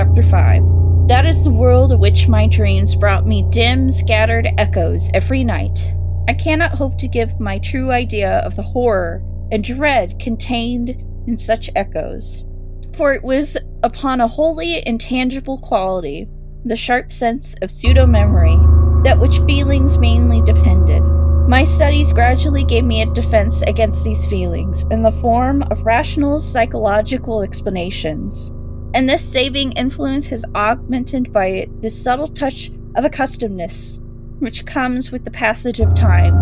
Chapter 5. That is the world which my dreams brought me dim, scattered echoes every night. I cannot hope to give my true idea of the horror and dread contained in such echoes, for it was upon a wholly intangible quality, the sharp sense of pseudo memory, that which feelings mainly depended. My studies gradually gave me a defense against these feelings in the form of rational psychological explanations and this saving influence is augmented by it the subtle touch of accustomedness, which comes with the passage of time.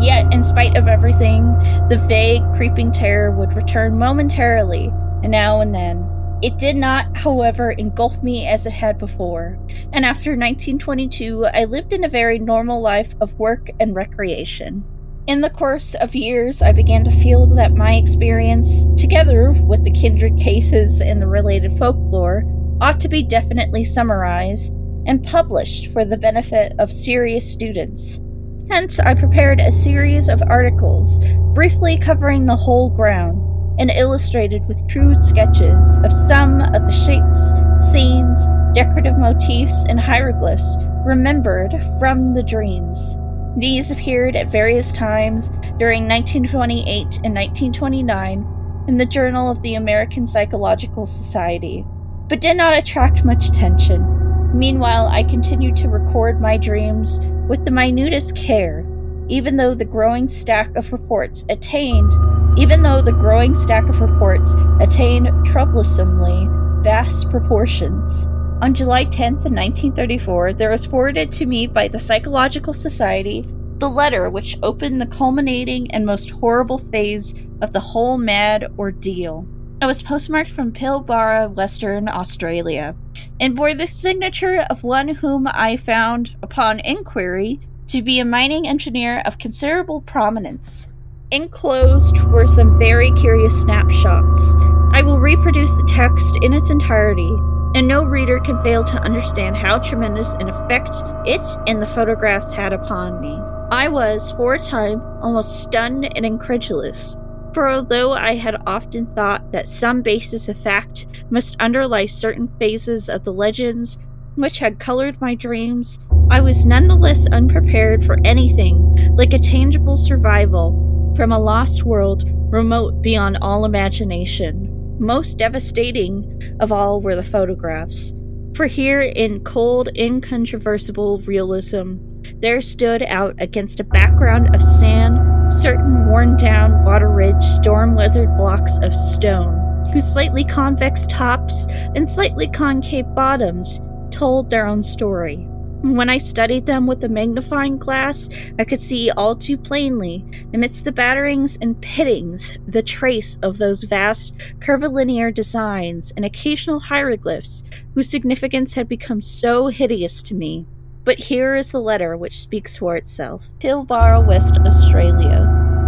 Yet, in spite of everything, the vague, creeping terror would return momentarily, and now and then. It did not, however, engulf me as it had before, and after 1922, I lived in a very normal life of work and recreation. In the course of years, I began to feel that my experience, together with the kindred cases and the related folklore, ought to be definitely summarized and published for the benefit of serious students. Hence, I prepared a series of articles briefly covering the whole ground and illustrated with crude sketches of some of the shapes, scenes, decorative motifs, and hieroglyphs remembered from the dreams. These appeared at various times during 1928 and 1929 in the Journal of the American Psychological Society, but did not attract much attention. Meanwhile, I continued to record my dreams with the minutest care, even though the growing stack of reports attained even though the growing stack of reports attained troublesomely vast proportions. On July 10th, 1934, there was forwarded to me by the Psychological Society the letter which opened the culminating and most horrible phase of the whole mad ordeal. It was postmarked from Pilbara, Western Australia, and bore the signature of one whom I found, upon inquiry, to be a mining engineer of considerable prominence. Enclosed were some very curious snapshots. I will reproduce the text in its entirety, and no reader can fail to understand how tremendous an effect it and the photographs had upon me. I was, for a time, almost stunned and incredulous, for although I had often thought that some basis of fact must underlie certain phases of the legends which had colored my dreams, I was nonetheless unprepared for anything like a tangible survival from a lost world remote beyond all imagination. Most devastating of all were the photographs. For here, in cold, incontrovertible realism, there stood out against a background of sand certain worn down, water ridged, storm weathered blocks of stone, whose slightly convex tops and slightly concave bottoms told their own story. When I studied them with a magnifying glass, I could see all too plainly, amidst the batterings and pittings, the trace of those vast curvilinear designs and occasional hieroglyphs whose significance had become so hideous to me. But here is the letter which speaks for itself Pilbara, West Australia,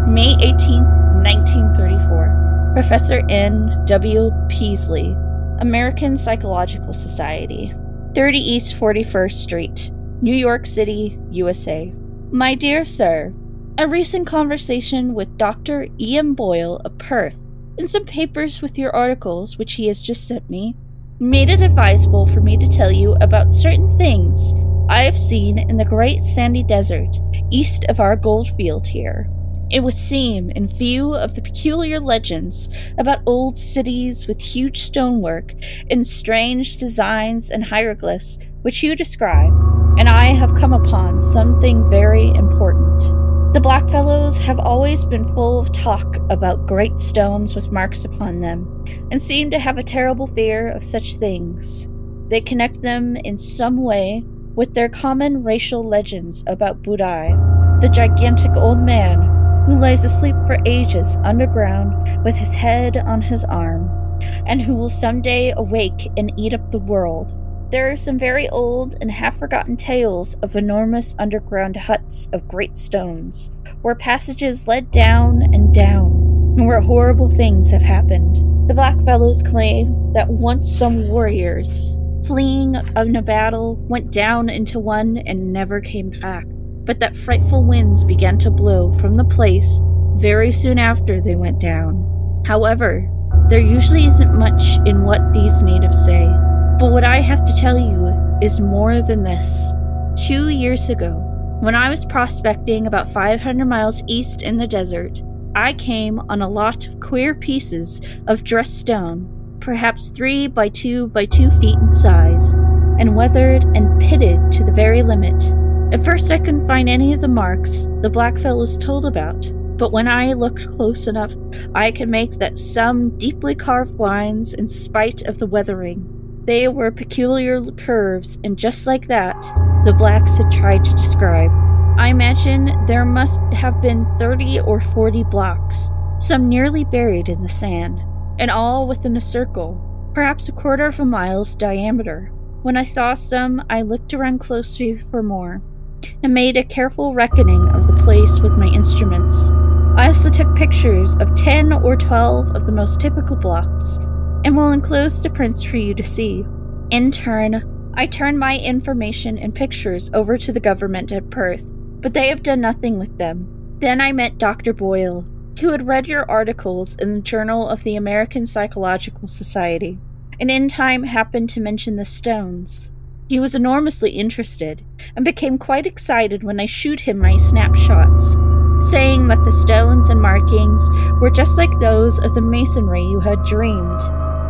May 18, 1934. Professor N. W. Peaslee, American Psychological Society. 30 East 41st Street, New York City, USA. My dear sir, a recent conversation with Dr. Ian Boyle of Perth and some papers with your articles, which he has just sent me, made it advisable for me to tell you about certain things I have seen in the great sandy desert east of our gold field here. It would seem, in view of the peculiar legends about old cities with huge stonework and strange designs and hieroglyphs which you describe, and I have come upon something very important. The Blackfellows have always been full of talk about great stones with marks upon them, and seem to have a terrible fear of such things. They connect them in some way with their common racial legends about Buddai, the gigantic old man who lies asleep for ages underground with his head on his arm, and who will someday awake and eat up the world. There are some very old and half forgotten tales of enormous underground huts of great stones, where passages led down and down, and where horrible things have happened. The Blackfellows claim that once some warriors, fleeing in a battle, went down into one and never came back but that frightful winds began to blow from the place very soon after they went down. However, there usually isn't much in what these natives say. But what I have to tell you is more than this. Two years ago, when I was prospecting about 500 miles east in the desert, I came on a lot of queer pieces of dressed stone, perhaps three by two by two feet in size, and weathered and pitted to the very limit. At first, I couldn't find any of the marks the black fellows told about, but when I looked close enough, I could make that some deeply carved lines in spite of the weathering. They were peculiar curves, and just like that, the blacks had tried to describe. I imagine there must have been 30 or 40 blocks, some nearly buried in the sand, and all within a circle, perhaps a quarter of a mile's diameter. When I saw some, I looked around closely for more, and made a careful reckoning of the place with my instruments. I also took pictures of 10 or 12 of the most typical blocks, and will enclose the prints for you to see. In turn, I turned my information and pictures over to the government at Perth, but they have done nothing with them. Then I met Dr. Boyle, who had read your articles in the Journal of the American Psychological Society, and in time happened to mention the stones. He was enormously interested and became quite excited when I showed him my snapshots saying that the stones and markings were just like those of the masonry you had dreamed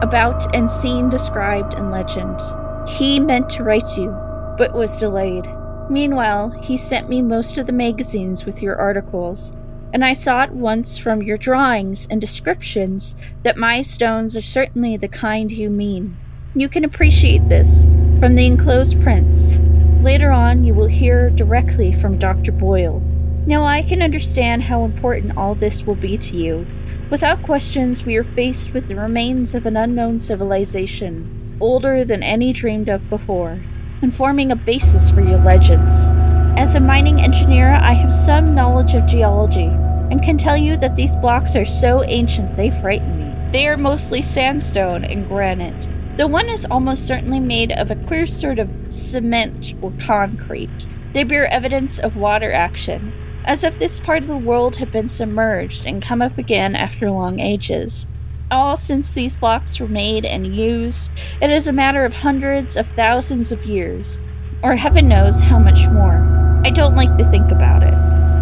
about and seen described in legend. He meant to write you, but was delayed. Meanwhile, he sent me most of the magazines with your articles, and I saw at once from your drawings and descriptions that my stones are certainly the kind you mean. You can appreciate this from the enclosed prints. Later on, you will hear directly from Dr. Boyle. Now I can understand how important all this will be to you. Without questions, we are faced with the remains of an unknown civilization, older than any dreamed of before, and forming a basis for your legends. As a mining engineer, I have some knowledge of geology, and can tell you that these blocks are so ancient they frighten me. They are mostly sandstone and granite. The one is almost certainly made of a queer sort of cement or concrete. They bear evidence of water action, as if this part of the world had been submerged and come up again after long ages. All since these blocks were made and used, it is a matter of hundreds of thousands of years, or heaven knows how much more. I don't like to think about it.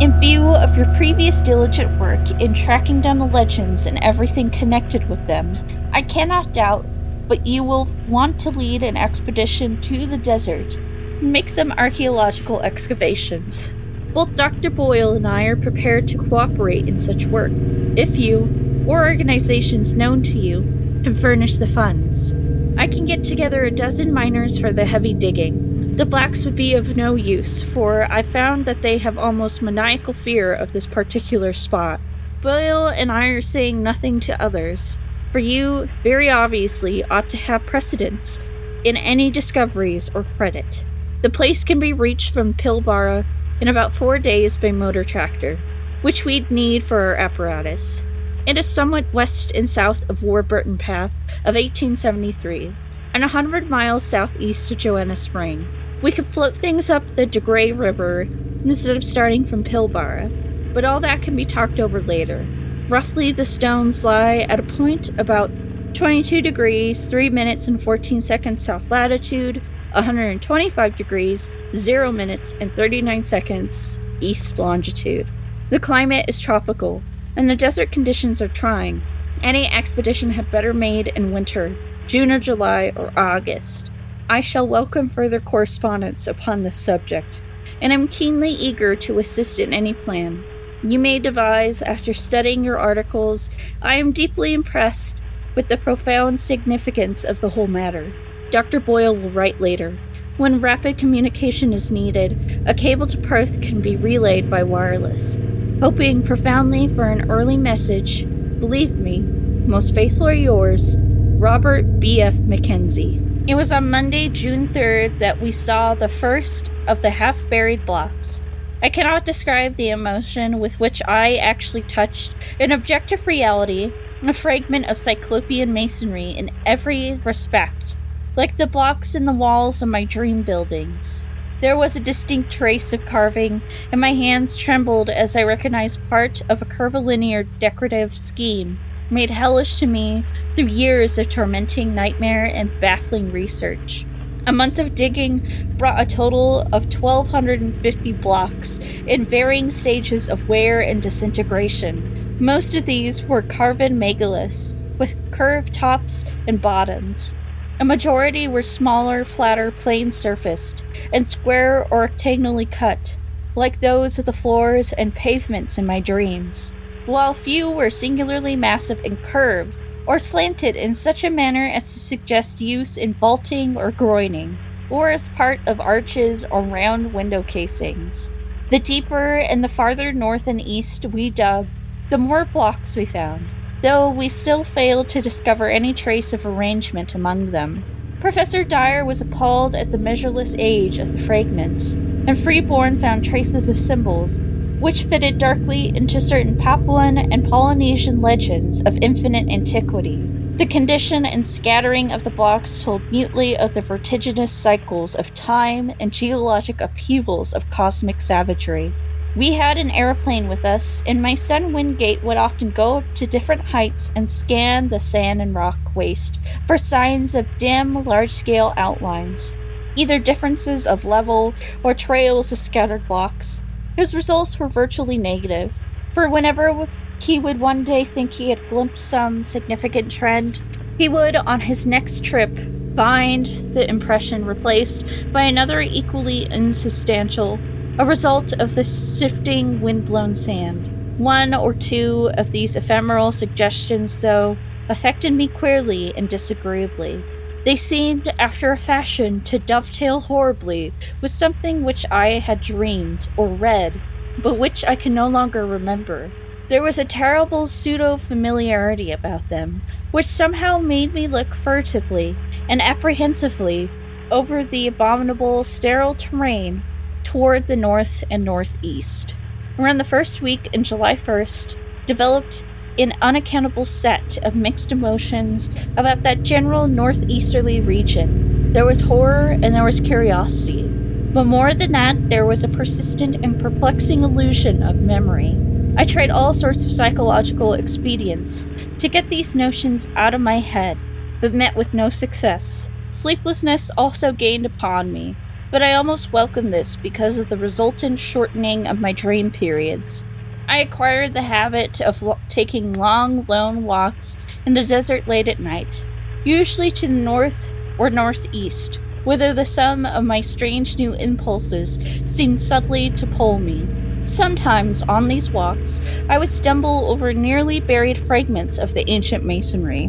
In view of your previous diligent work in tracking down the legends and everything connected with them, I cannot doubt but you will want to lead an expedition to the desert and make some archaeological excavations. Both Dr. Boyle and I are prepared to cooperate in such work, if you, or organizations known to you, can furnish the funds. I can get together a dozen miners for the heavy digging. The blacks would be of no use, for I found that they have almost maniacal fear of this particular spot. Boyle and I are saying nothing to others, for you, very obviously, ought to have precedence in any discoveries or credit. The place can be reached from Pilbara in about four days by motor tractor, which we'd need for our apparatus. It is somewhat west and south of Warburton Path of 1873, and a hundred miles southeast of Joanna Spring. We could float things up the De Grey River instead of starting from Pilbara, but all that can be talked over later. Roughly, the stones lie at a point about 22 degrees, 3 minutes, and 14 seconds south latitude, 125 degrees, 0 minutes, and 39 seconds east longitude. The climate is tropical, and the desert conditions are trying. Any expedition had better made in winter, June or July or August. I shall welcome further correspondence upon this subject, and am keenly eager to assist in any plan you may devise after studying your articles. I am deeply impressed with the profound significance of the whole matter. Dr. Boyle will write later. When rapid communication is needed, a cable to Perth can be relayed by wireless. Hoping profoundly for an early message, believe me, most faithfully yours, Robert B.F. Mackenzie. It was on Monday, June 3rd, that we saw the first of the half buried blocks. I cannot describe the emotion with which I actually touched an objective reality, a fragment of cyclopean masonry in every respect like the blocks in the walls of my dream buildings. There was a distinct trace of carving, and my hands trembled as I recognized part of a curvilinear decorative scheme made hellish to me through years of tormenting nightmare and baffling research. A month of digging brought a total of 1,250 blocks in varying stages of wear and disintegration. Most of these were carven megaliths with curved tops and bottoms. A majority were smaller, flatter, plain surfaced, and square or octagonally cut, like those of the floors and pavements in my dreams, while few were singularly massive and curved, or slanted in such a manner as to suggest use in vaulting or groining, or as part of arches or round window casings. The deeper and the farther north and east we dug, the more blocks we found, though we still failed to discover any trace of arrangement among them. Professor Dyer was appalled at the measureless age of the fragments, and Freeborn found traces of symbols which fitted darkly into certain Papuan and Polynesian legends of infinite antiquity. The condition and scattering of the blocks told mutely of the vertiginous cycles of time and geologic upheavals of cosmic savagery. We had an aeroplane with us, and my son Wingate would often go up to different heights and scan the sand and rock waste for signs of dim, large scale outlines, either differences of level or trails of scattered blocks. His results were virtually negative, for whenever he would one day think he had glimpsed some significant trend, he would, on his next trip, find the impression replaced by another equally insubstantial, a result of the sifting wind-blown sand. One or two of these ephemeral suggestions, though, affected me queerly and disagreeably. They seemed, after a fashion, to dovetail horribly with something which I had dreamed or read, but which I can no longer remember. There was a terrible pseudo familiarity about them, which somehow made me look furtively and apprehensively over the abominable, sterile terrain toward the north and northeast. Around the first week in July 1st, developed an unaccountable set of mixed emotions about that general northeasterly region. There was horror and there was curiosity, but more than that, there was a persistent and perplexing illusion of memory. I tried all sorts of psychological expedients to get these notions out of my head, but met with no success. Sleeplessness also gained upon me, but I almost welcomed this because of the resultant shortening of my dream periods. I acquired the habit of lo- taking long, lone walks in the desert late at night, usually to the north or northeast, whither the sum of my strange new impulses seemed subtly to pull me. Sometimes, on these walks, I would stumble over nearly buried fragments of the ancient masonry,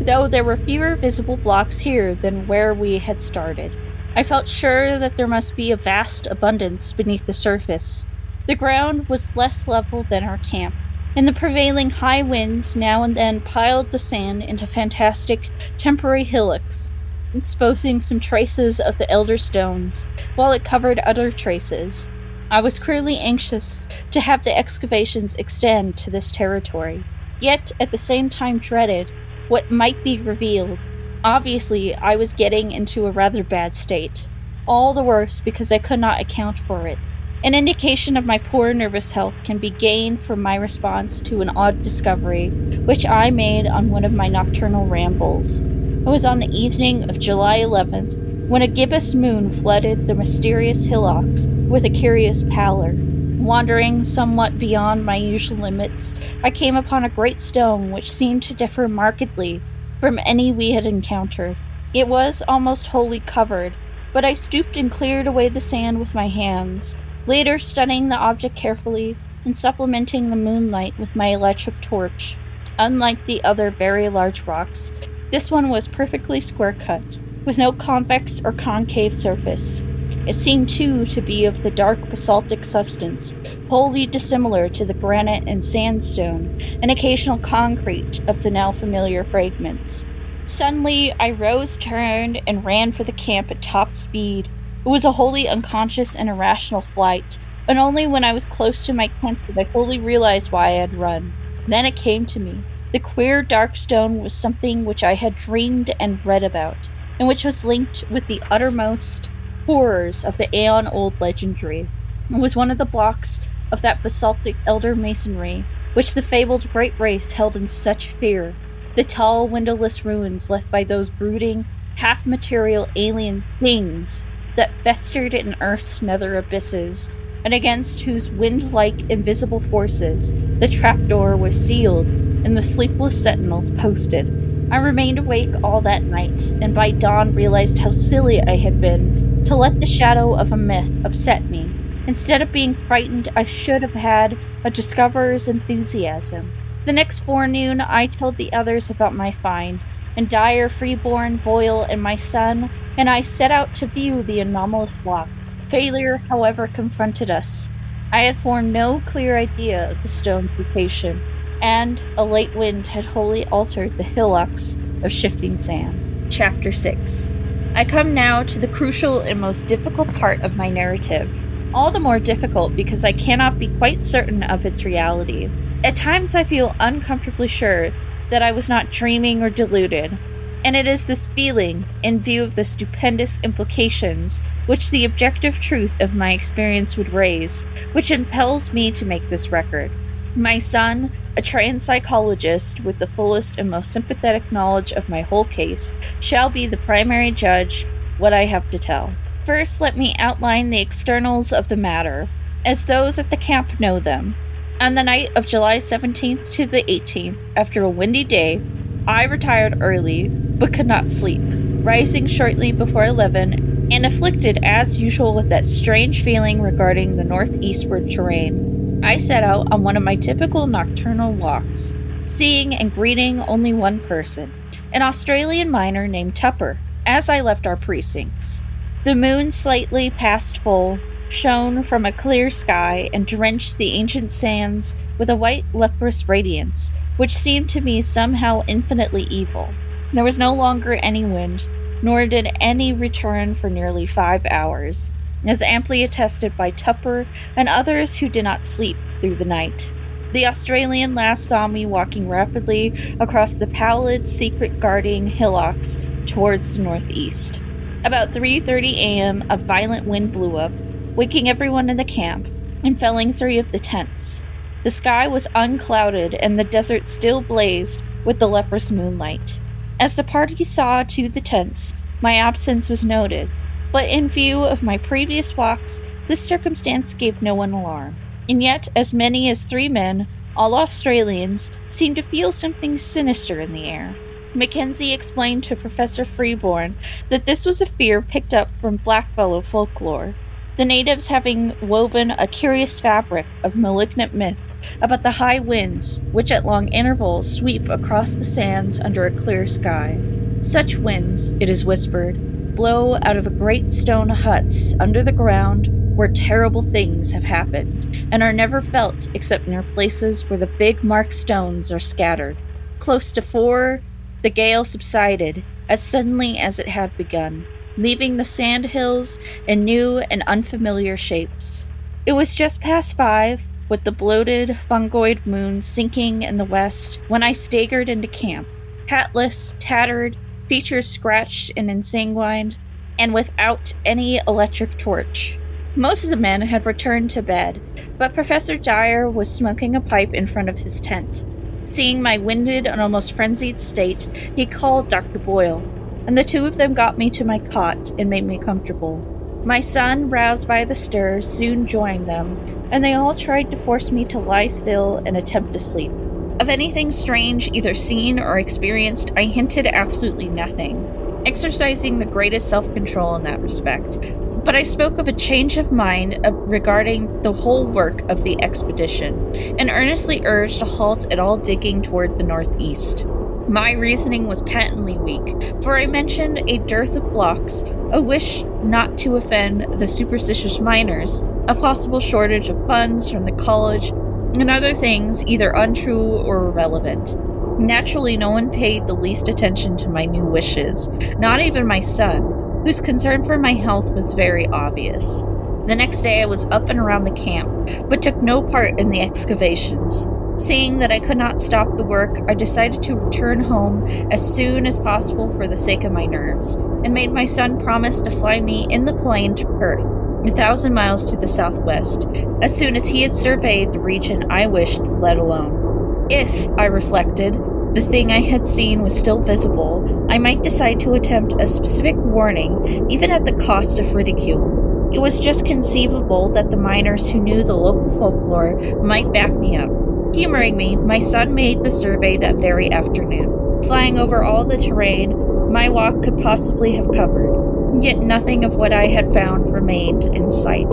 though there were fewer visible blocks here than where we had started. I felt sure that there must be a vast abundance beneath the surface, the ground was less level than our camp, and the prevailing high winds now and then piled the sand into fantastic temporary hillocks, exposing some traces of the elder stones, while it covered other traces. I was clearly anxious to have the excavations extend to this territory, yet at the same time dreaded what might be revealed. Obviously, I was getting into a rather bad state, all the worse because I could not account for it. An indication of my poor nervous health can be gained from my response to an odd discovery, which I made on one of my nocturnal rambles. It was on the evening of July 11th when a gibbous moon flooded the mysterious hillocks with a curious pallor. Wandering somewhat beyond my usual limits, I came upon a great stone which seemed to differ markedly from any we had encountered. It was almost wholly covered, but I stooped and cleared away the sand with my hands. Later, studying the object carefully and supplementing the moonlight with my electric torch. Unlike the other very large rocks, this one was perfectly square cut, with no convex or concave surface. It seemed too to be of the dark basaltic substance, wholly dissimilar to the granite and sandstone and occasional concrete of the now familiar fragments. Suddenly, I rose, turned, and ran for the camp at top speed, it was a wholly unconscious and irrational flight, and only when I was close to my camp did I fully realize why I had run. Then it came to me. The queer dark stone was something which I had dreamed and read about, and which was linked with the uttermost horrors of the aeon old legendary. It was one of the blocks of that basaltic elder masonry which the fabled great race held in such fear, the tall, windowless ruins left by those brooding, half material alien things that festered in Earth's nether abysses, and against whose wind like invisible forces the trapdoor was sealed and the sleepless sentinels posted. I remained awake all that night, and by dawn realized how silly I had been to let the shadow of a myth upset me. Instead of being frightened, I should have had a discoverer's enthusiasm. The next forenoon, I told the others about my find, and Dyer, Freeborn, Boyle, and my son and I set out to view the anomalous block. Failure, however, confronted us. I had formed no clear idea of the stone's location, and a late wind had wholly altered the hillocks of shifting sand. Chapter 6 I come now to the crucial and most difficult part of my narrative. All the more difficult because I cannot be quite certain of its reality. At times I feel uncomfortably sure that I was not dreaming or deluded, and it is this feeling, in view of the stupendous implications which the objective truth of my experience would raise, which impels me to make this record. My son, a trained psychologist with the fullest and most sympathetic knowledge of my whole case, shall be the primary judge what I have to tell. First, let me outline the externals of the matter, as those at the camp know them. On the night of July 17th to the 18th, after a windy day, I retired early, but could not sleep, rising shortly before 11 and afflicted as usual with that strange feeling regarding the northeastward terrain. I set out on one of my typical nocturnal walks, seeing and greeting only one person, an Australian miner named Tupper, as I left our precincts. The moon, slightly past full, shone from a clear sky and drenched the ancient sands with a white leprous radiance, which seemed to me somehow infinitely evil. There was no longer any wind, nor did any return for nearly five hours, as amply attested by Tupper and others who did not sleep through the night. The Australian last saw me walking rapidly across the pallid, secret guarding hillocks towards the northeast. About 3:30 a.m., a violent wind blew up, waking everyone in the camp and felling three of the tents. The sky was unclouded and the desert still blazed with the leprous moonlight. As the party saw to the tents, my absence was noted, but in view of my previous walks, this circumstance gave no one alarm. And yet, as many as three men, all Australians, seemed to feel something sinister in the air. Mackenzie explained to Professor Freeborn that this was a fear picked up from blackfellow folklore, the natives having woven a curious fabric of malignant myth about the high winds which at long intervals sweep across the sands under a clear sky. Such winds, it is whispered, blow out of great stone huts under the ground where terrible things have happened and are never felt except near places where the big marked stones are scattered. Close to four, the gale subsided as suddenly as it had begun, leaving the sand hills in new and unfamiliar shapes. It was just past five with the bloated, fungoid moon sinking in the west when I staggered into camp, hatless, tattered, features scratched and ensanguined, and without any electric torch. Most of the men had returned to bed, but Professor Dyer was smoking a pipe in front of his tent. Seeing my winded and almost frenzied state, he called Dr. Boyle, and the two of them got me to my cot and made me comfortable. My son, roused by the stir, soon joined them, and they all tried to force me to lie still and attempt to sleep. Of anything strange, either seen or experienced, I hinted absolutely nothing, exercising the greatest self control in that respect. But I spoke of a change of mind uh, regarding the whole work of the expedition, and earnestly urged a halt at all digging toward the northeast. My reasoning was patently weak, for I mentioned a dearth of blocks, a wish not to offend the superstitious miners, a possible shortage of funds from the college, and other things either untrue or irrelevant. Naturally, no one paid the least attention to my new wishes, not even my son, whose concern for my health was very obvious. The next day, I was up and around the camp, but took no part in the excavations. Seeing that I could not stop the work, I decided to return home as soon as possible for the sake of my nerves, and made my son promise to fly me in the plane to Perth, a thousand miles to the southwest, as soon as he had surveyed the region I wished let alone. If, I reflected, the thing I had seen was still visible, I might decide to attempt a specific warning, even at the cost of ridicule. It was just conceivable that the miners who knew the local folklore might back me up. Humoring me, my son made the survey that very afternoon. Flying over all the terrain my walk could possibly have covered, yet nothing of what I had found remained in sight.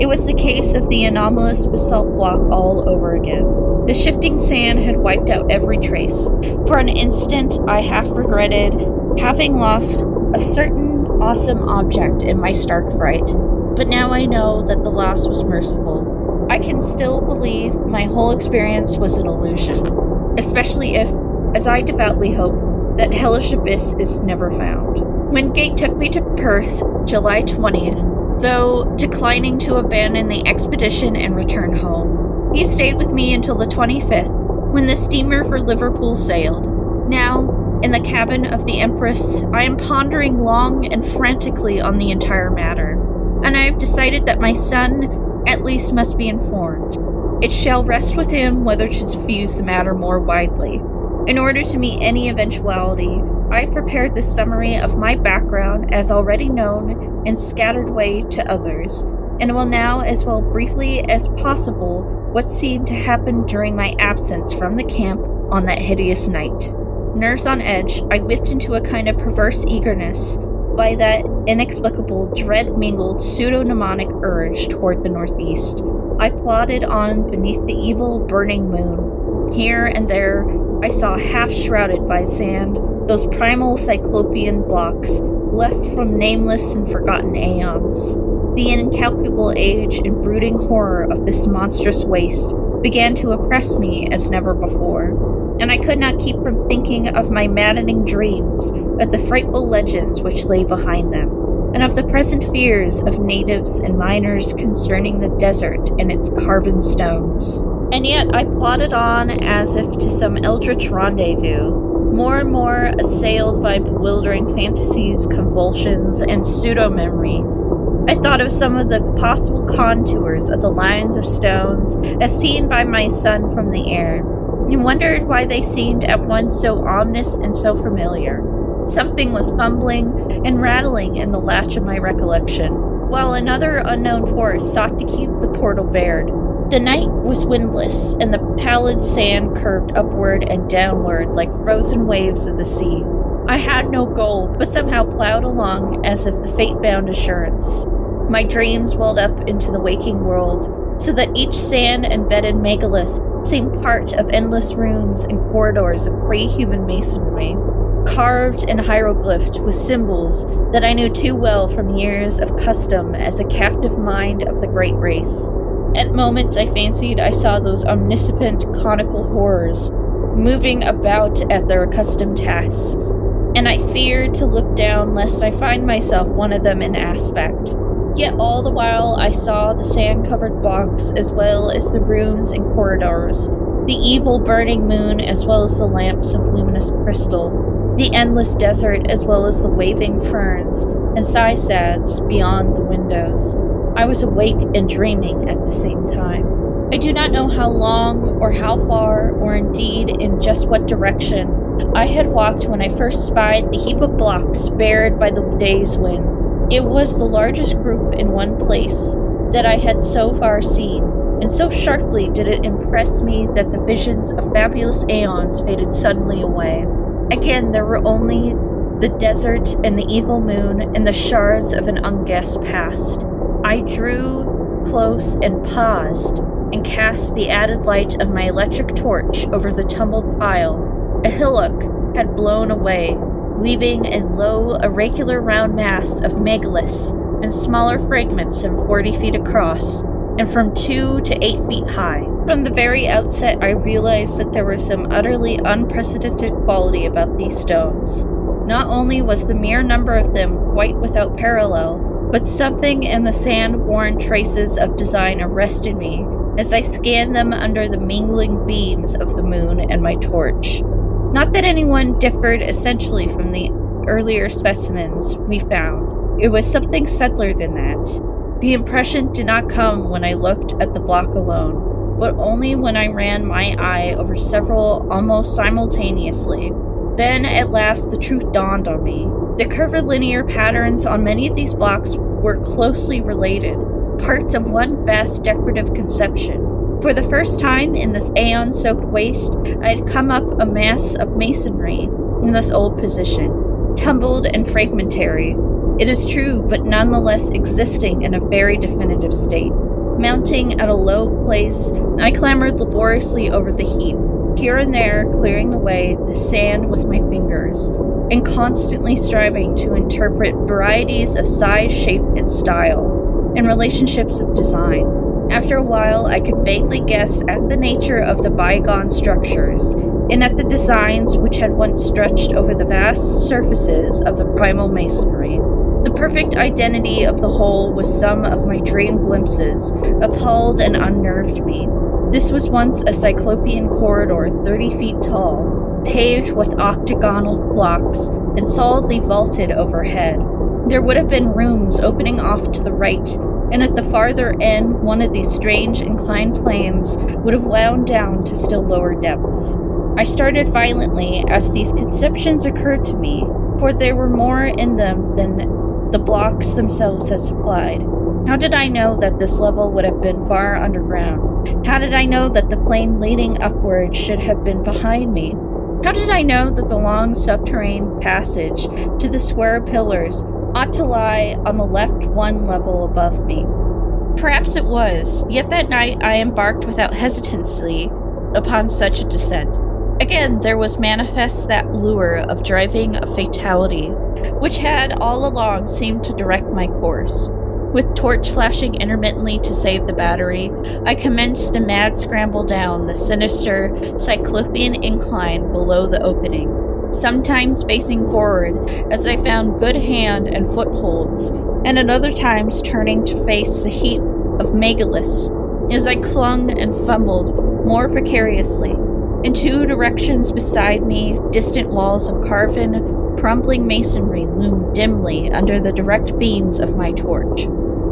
It was the case of the anomalous basalt block all over again. The shifting sand had wiped out every trace. For an instant, I half regretted having lost a certain awesome object in my stark fright, but now I know that the loss was merciful. I can still believe my whole experience was an illusion, especially if, as I devoutly hope, that hellish abyss is never found. Wingate took me to Perth, July 20th, though declining to abandon the expedition and return home, he stayed with me until the 25th, when the steamer for Liverpool sailed. Now, in the cabin of the Empress, I am pondering long and frantically on the entire matter, and I have decided that my son at least must be informed. It shall rest with him whether to diffuse the matter more widely. In order to meet any eventuality, I prepared the summary of my background as already known in scattered way to others, and will now, as well briefly as possible, what seemed to happen during my absence from the camp on that hideous night. Nerves on edge, I whipped into a kind of perverse eagerness by that inexplicable, dread mingled pseudo-mnemonic urge toward the northeast. I plodded on beneath the evil, burning moon. Here and there, I saw half shrouded by sand those primal cyclopean blocks left from nameless and forgotten aeons. The incalculable age and brooding horror of this monstrous waste began to oppress me as never before and I could not keep from thinking of my maddening dreams, of the frightful legends which lay behind them, and of the present fears of natives and miners concerning the desert and its carven stones. And yet I plodded on as if to some eldritch rendezvous, more and more assailed by bewildering fantasies, convulsions, and pseudo memories. I thought of some of the possible contours of the lines of stones as seen by my son from the air, and wondered why they seemed at once so ominous and so familiar. Something was fumbling and rattling in the latch of my recollection, while another unknown force sought to keep the portal bared. The night was windless, and the pallid sand curved upward and downward like frozen waves of the sea. I had no goal, but somehow plowed along as if the fate bound assurance. My dreams welled up into the waking world, so that each sand embedded megalith seemed part of endless rooms and corridors of pre human masonry, carved and hieroglyphed with symbols that I knew too well from years of custom as a captive mind of the great race. At moments, I fancied I saw those omniscient conical horrors moving about at their accustomed tasks, and I feared to look down lest I find myself one of them in aspect. Yet all the while I saw the sand covered box, as well as the rooms and corridors, the evil burning moon, as well as the lamps of luminous crystal, the endless desert, as well as the waving ferns and cycads beyond the windows. I was awake and dreaming at the same time. I do not know how long, or how far, or indeed in just what direction I had walked when I first spied the heap of blocks bared by the day's wind. It was the largest group in one place that I had so far seen, and so sharply did it impress me that the visions of fabulous aeons faded suddenly away. Again, there were only the desert and the evil moon and the shards of an unguessed past. I drew close and paused and cast the added light of my electric torch over the tumbled pile. A hillock had blown away, leaving a low, irregular round mass of megaliths and smaller fragments some 40 feet across and from 2 to 8 feet high. From the very outset, I realized that there was some utterly unprecedented quality about these stones. Not only was the mere number of them quite without parallel, but something in the sand worn traces of design arrested me as I scanned them under the mingling beams of the moon and my torch. Not that anyone differed essentially from the earlier specimens we found, it was something subtler than that. The impression did not come when I looked at the block alone. but only when I ran my eye over several almost simultaneously. Then, at last, the truth dawned on me. The curvilinear patterns on many of these blocks were closely related, parts of one vast decorative conception. For the first time in this aeon soaked waste, I had come up a mass of masonry in this old position, tumbled and fragmentary. It is true, but nonetheless existing in a very definitive state. Mounting at a low place, I clambered laboriously over the heap, here and there clearing away the sand with my fingers, and constantly striving to interpret varieties of size, shape, and style, and relationships of design. After a while, I could vaguely guess at the nature of the bygone structures, and at the designs which had once stretched over the vast surfaces of the primal masonry. The perfect identity of the whole was some of my dream glimpses, appalled and unnerved me. This was once a cyclopean corridor 30 feet tall, paved with octagonal blocks and solidly vaulted overhead. There would have been rooms opening off to the right, and at the farther end, one of these strange inclined planes would have wound down to still lower depths. I started violently as these conceptions occurred to me, for there were more in them than the blocks themselves had supplied. How did I know that this level would have been far underground? How did I know that the plane leading upward should have been behind me? How did I know that the long subterranean passage to the square pillars ought to lie on the left one level above me? Perhaps it was, yet that night I embarked without hesitancy upon such a descent. Again, there was manifest that lure of driving a fatality, which had all along seemed to direct my course. With torch flashing intermittently to save the battery, I commenced a mad scramble down the sinister, cyclopean incline below the opening, sometimes facing forward as I found good hand and footholds, and at other times turning to face the heap of megaliths as I clung and fumbled more precariously. In two directions beside me, distant walls of carven, crumbling masonry loomed dimly under the direct beams of my torch.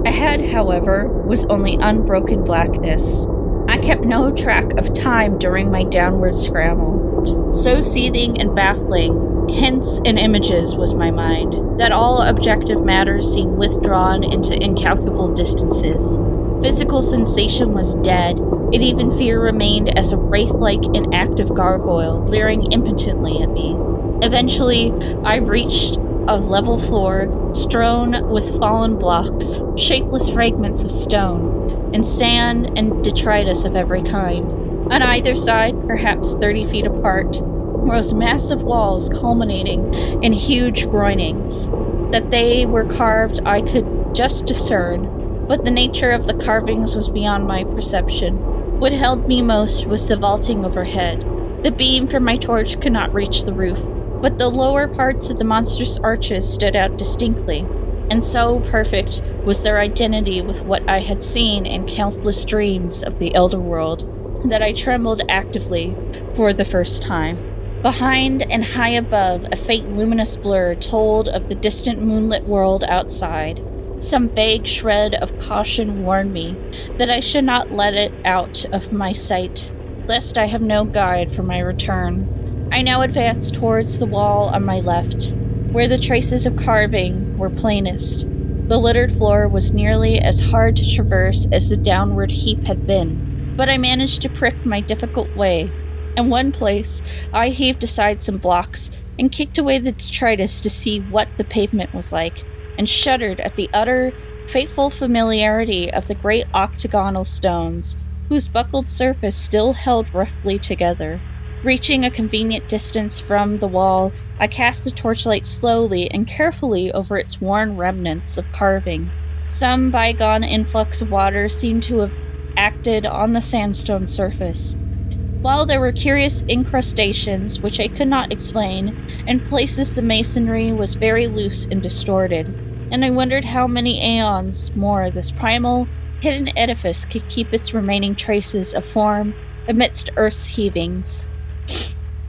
Ahead, however, was only unbroken blackness. I kept no track of time during my downward scramble. So seething and baffling, hints and images was my mind, that all objective matters seemed withdrawn into incalculable distances. Physical sensation was dead, and even fear remained as a wraith like inactive gargoyle leering impotently at me. Eventually, I reached a level floor strewn with fallen blocks, shapeless fragments of stone, and sand and detritus of every kind. On either side, perhaps 30 feet apart, rose massive walls culminating in huge groinings. That they were carved, I could just discern, but the nature of the carvings was beyond my perception. What held me most was the vaulting overhead. The beam from my torch could not reach the roof, but the lower parts of the monstrous arches stood out distinctly, and so perfect was their identity with what I had seen in countless dreams of the Elder World that I trembled actively for the first time. Behind and high above, a faint luminous blur told of the distant moonlit world outside. Some vague shred of caution warned me that I should not let it out of my sight, lest I have no guide for my return. I now advanced towards the wall on my left, where the traces of carving were plainest. The littered floor was nearly as hard to traverse as the downward heap had been, but I managed to prick my difficult way. In one place, I heaved aside some blocks and kicked away the detritus to see what the pavement was like, and shuddered at the utter, fateful familiarity of the great octagonal stones, whose buckled surface still held roughly together. Reaching a convenient distance from the wall, I cast the torchlight slowly and carefully over its worn remnants of carving. Some bygone influx of water seemed to have acted on the sandstone surface. While there were curious incrustations, which I could not explain, in places the masonry was very loose and distorted, and I wondered how many aeons more this primal, hidden edifice could keep its remaining traces of form amidst Earth's heavings.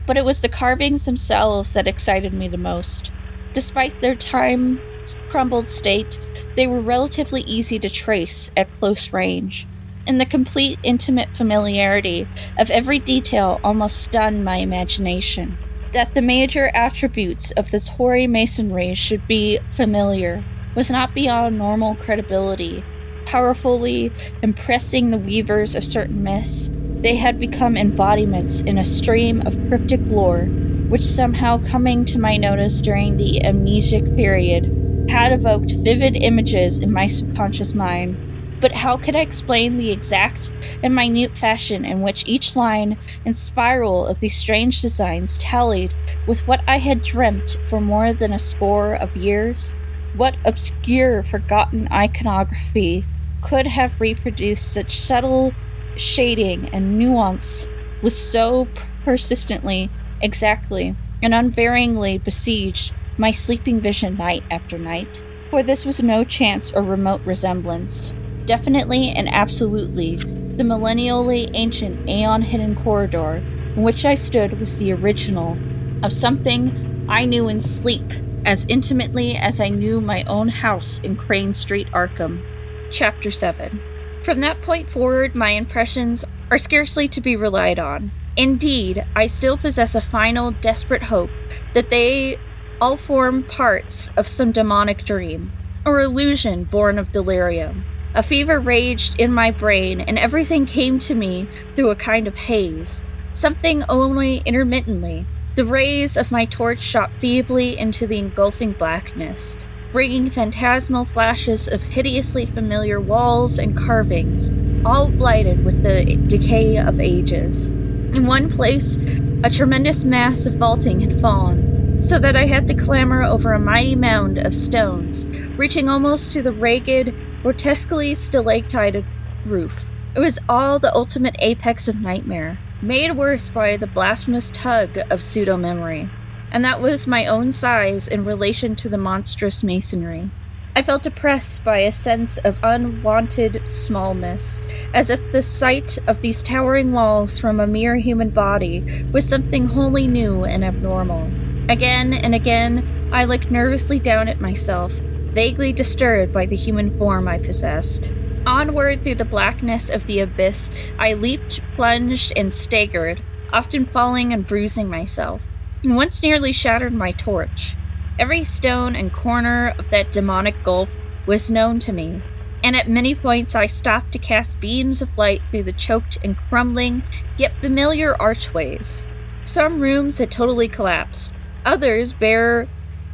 But it was the carvings themselves that excited me the most. Despite their time crumbled state, they were relatively easy to trace at close range, and the complete intimate familiarity of every detail almost stunned my imagination. That the major attributes of this hoary masonry should be familiar was not beyond normal credibility, powerfully impressing the weavers of certain myths. They had become embodiments in a stream of cryptic lore, which somehow coming to my notice during the amnesic period had evoked vivid images in my subconscious mind but how could I explain the exact and minute fashion in which each line and spiral of these strange designs tallied with what I had dreamt for more than a score of years? What obscure, forgotten iconography could have reproduced such subtle shading and nuance with so persistently, exactly, and unvaryingly besieged my sleeping vision night after night? For this was no chance or remote resemblance definitely and absolutely the millennially ancient Aeon Hidden Corridor in which I stood was the original of something I knew in sleep as intimately as I knew my own house in Crane Street, Arkham. Chapter 7. From that point forward, my impressions are scarcely to be relied on. Indeed, I still possess a final, desperate hope that they all form parts of some demonic dream, or illusion born of delirium. A fever raged in my brain, and everything came to me through a kind of haze, something only intermittently. The rays of my torch shot feebly into the engulfing blackness, bringing phantasmal flashes of hideously familiar walls and carvings, all blighted with the decay of ages. In one place, a tremendous mass of vaulting had fallen, so that I had to clamber over a mighty mound of stones, reaching almost to the ragged, grotesquely stalactite roof. It was all the ultimate apex of nightmare, made worse by the blasphemous tug of pseudo memory. And that was my own size in relation to the monstrous masonry. I felt oppressed by a sense of unwanted smallness, as if the sight of these towering walls from a mere human body was something wholly new and abnormal. Again and again, I looked nervously down at myself, vaguely disturbed by the human form I possessed. Onward through the blackness of the abyss, I leaped, plunged, and staggered, often falling and bruising myself, and once nearly shattered my torch. Every stone and corner of that demonic gulf was known to me, and at many points I stopped to cast beams of light through the choked and crumbling, yet familiar archways. Some rooms had totally collapsed, others bare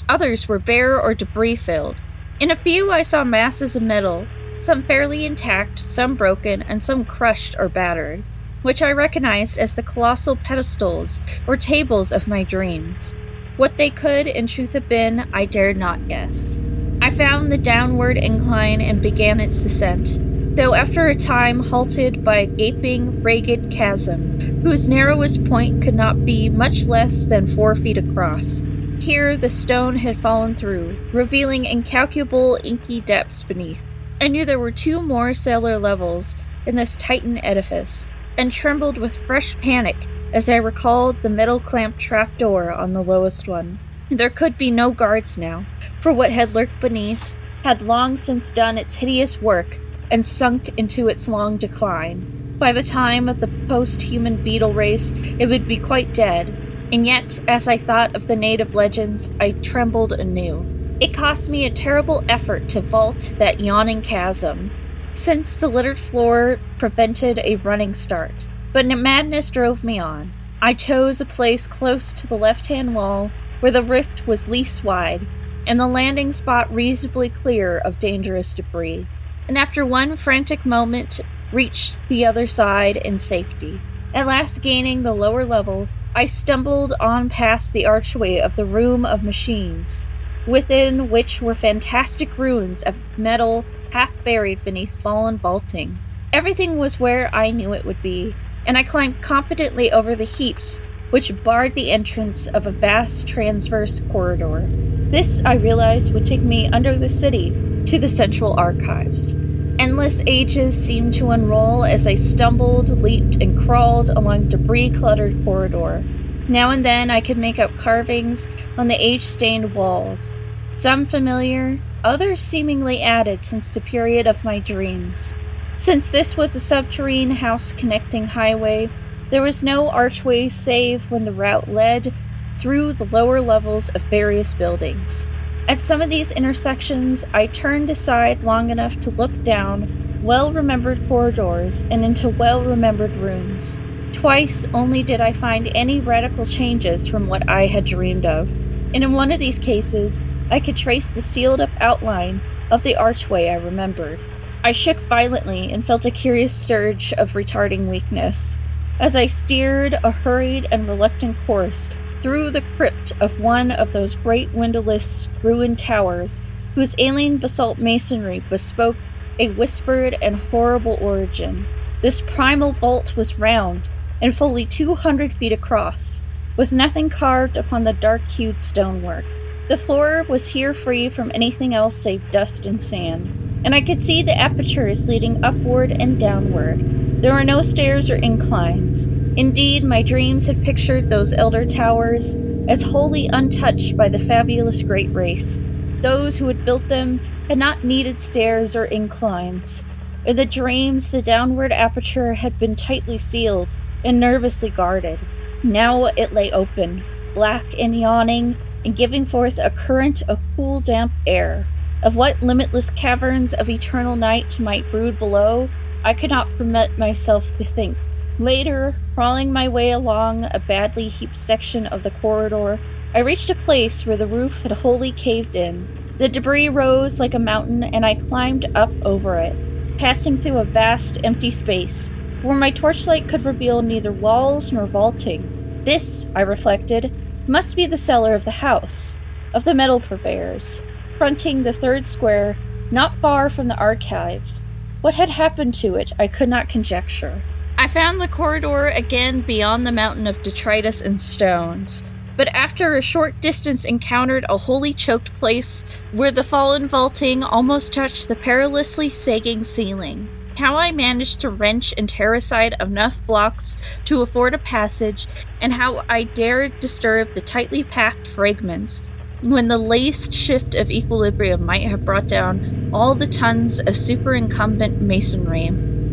others were bare or debris filled, in a few, I saw masses of metal, some fairly intact, some broken, and some crushed or battered, which I recognized as the colossal pedestals or tables of my dreams. What they could, in truth, have been, I dared not guess. I found the downward incline and began its descent, though after a time halted by a gaping, ragged chasm, whose narrowest point could not be much less than four feet across. Here, the stone had fallen through, revealing incalculable inky depths beneath. I knew there were two more cellar levels in this Titan edifice, and trembled with fresh panic as I recalled the metal clamped trapdoor on the lowest one. There could be no guards now, for what had lurked beneath had long since done its hideous work and sunk into its long decline. By the time of the post human beetle race, it would be quite dead, and yet, as I thought of the native legends, I trembled anew. It cost me a terrible effort to vault that yawning chasm, since the littered floor prevented a running start. But madness drove me on. I chose a place close to the left hand wall where the rift was least wide, and the landing spot reasonably clear of dangerous debris, and after one frantic moment, reached the other side in safety. At last gaining the lower level, I stumbled on past the archway of the room of machines, within which were fantastic ruins of metal half buried beneath fallen vaulting. Everything was where I knew it would be, and I climbed confidently over the heaps which barred the entrance of a vast transverse corridor. This, I realized, would take me under the city to the central archives. Endless ages seemed to unroll as I stumbled, leaped, and crawled along debris cluttered corridor. Now and then I could make out carvings on the age stained walls, some familiar, others seemingly added since the period of my dreams. Since this was a subterranean house connecting highway, there was no archway save when the route led through the lower levels of various buildings. At some of these intersections, I turned aside long enough to look down well remembered corridors and into well remembered rooms. Twice only did I find any radical changes from what I had dreamed of, and in one of these cases, I could trace the sealed up outline of the archway I remembered. I shook violently and felt a curious surge of retarding weakness. As I steered a hurried and reluctant course through the crypt of one of those great windowless ruined towers whose alien basalt masonry bespoke a whispered and horrible origin. This primal vault was round and fully 200 feet across, with nothing carved upon the dark hued stonework. The floor was here free from anything else save dust and sand, and I could see the apertures leading upward and downward. There were no stairs or inclines. Indeed, my dreams had pictured those elder towers as wholly untouched by the fabulous great race. Those who had built them had not needed stairs or inclines. In the dreams, the downward aperture had been tightly sealed and nervously guarded. Now it lay open, black and yawning, and giving forth a current of cool, damp air. Of what limitless caverns of eternal night might brood below, I could not permit myself to think. Later, crawling my way along a badly heaped section of the corridor, I reached a place where the roof had wholly caved in. The debris rose like a mountain, and I climbed up over it, passing through a vast, empty space where my torchlight could reveal neither walls nor vaulting. This, I reflected, must be the cellar of the house, of the metal purveyors, fronting the third square, not far from the archives. What had happened to it, I could not conjecture. I found the corridor again beyond the mountain of detritus and stones, but after a short distance encountered a wholly choked place where the fallen vaulting almost touched the perilously sagging ceiling. How I managed to wrench and tear aside enough blocks to afford a passage, and how I dared disturb the tightly packed fragments when the least shift of equilibrium might have brought down all the tons of superincumbent masonry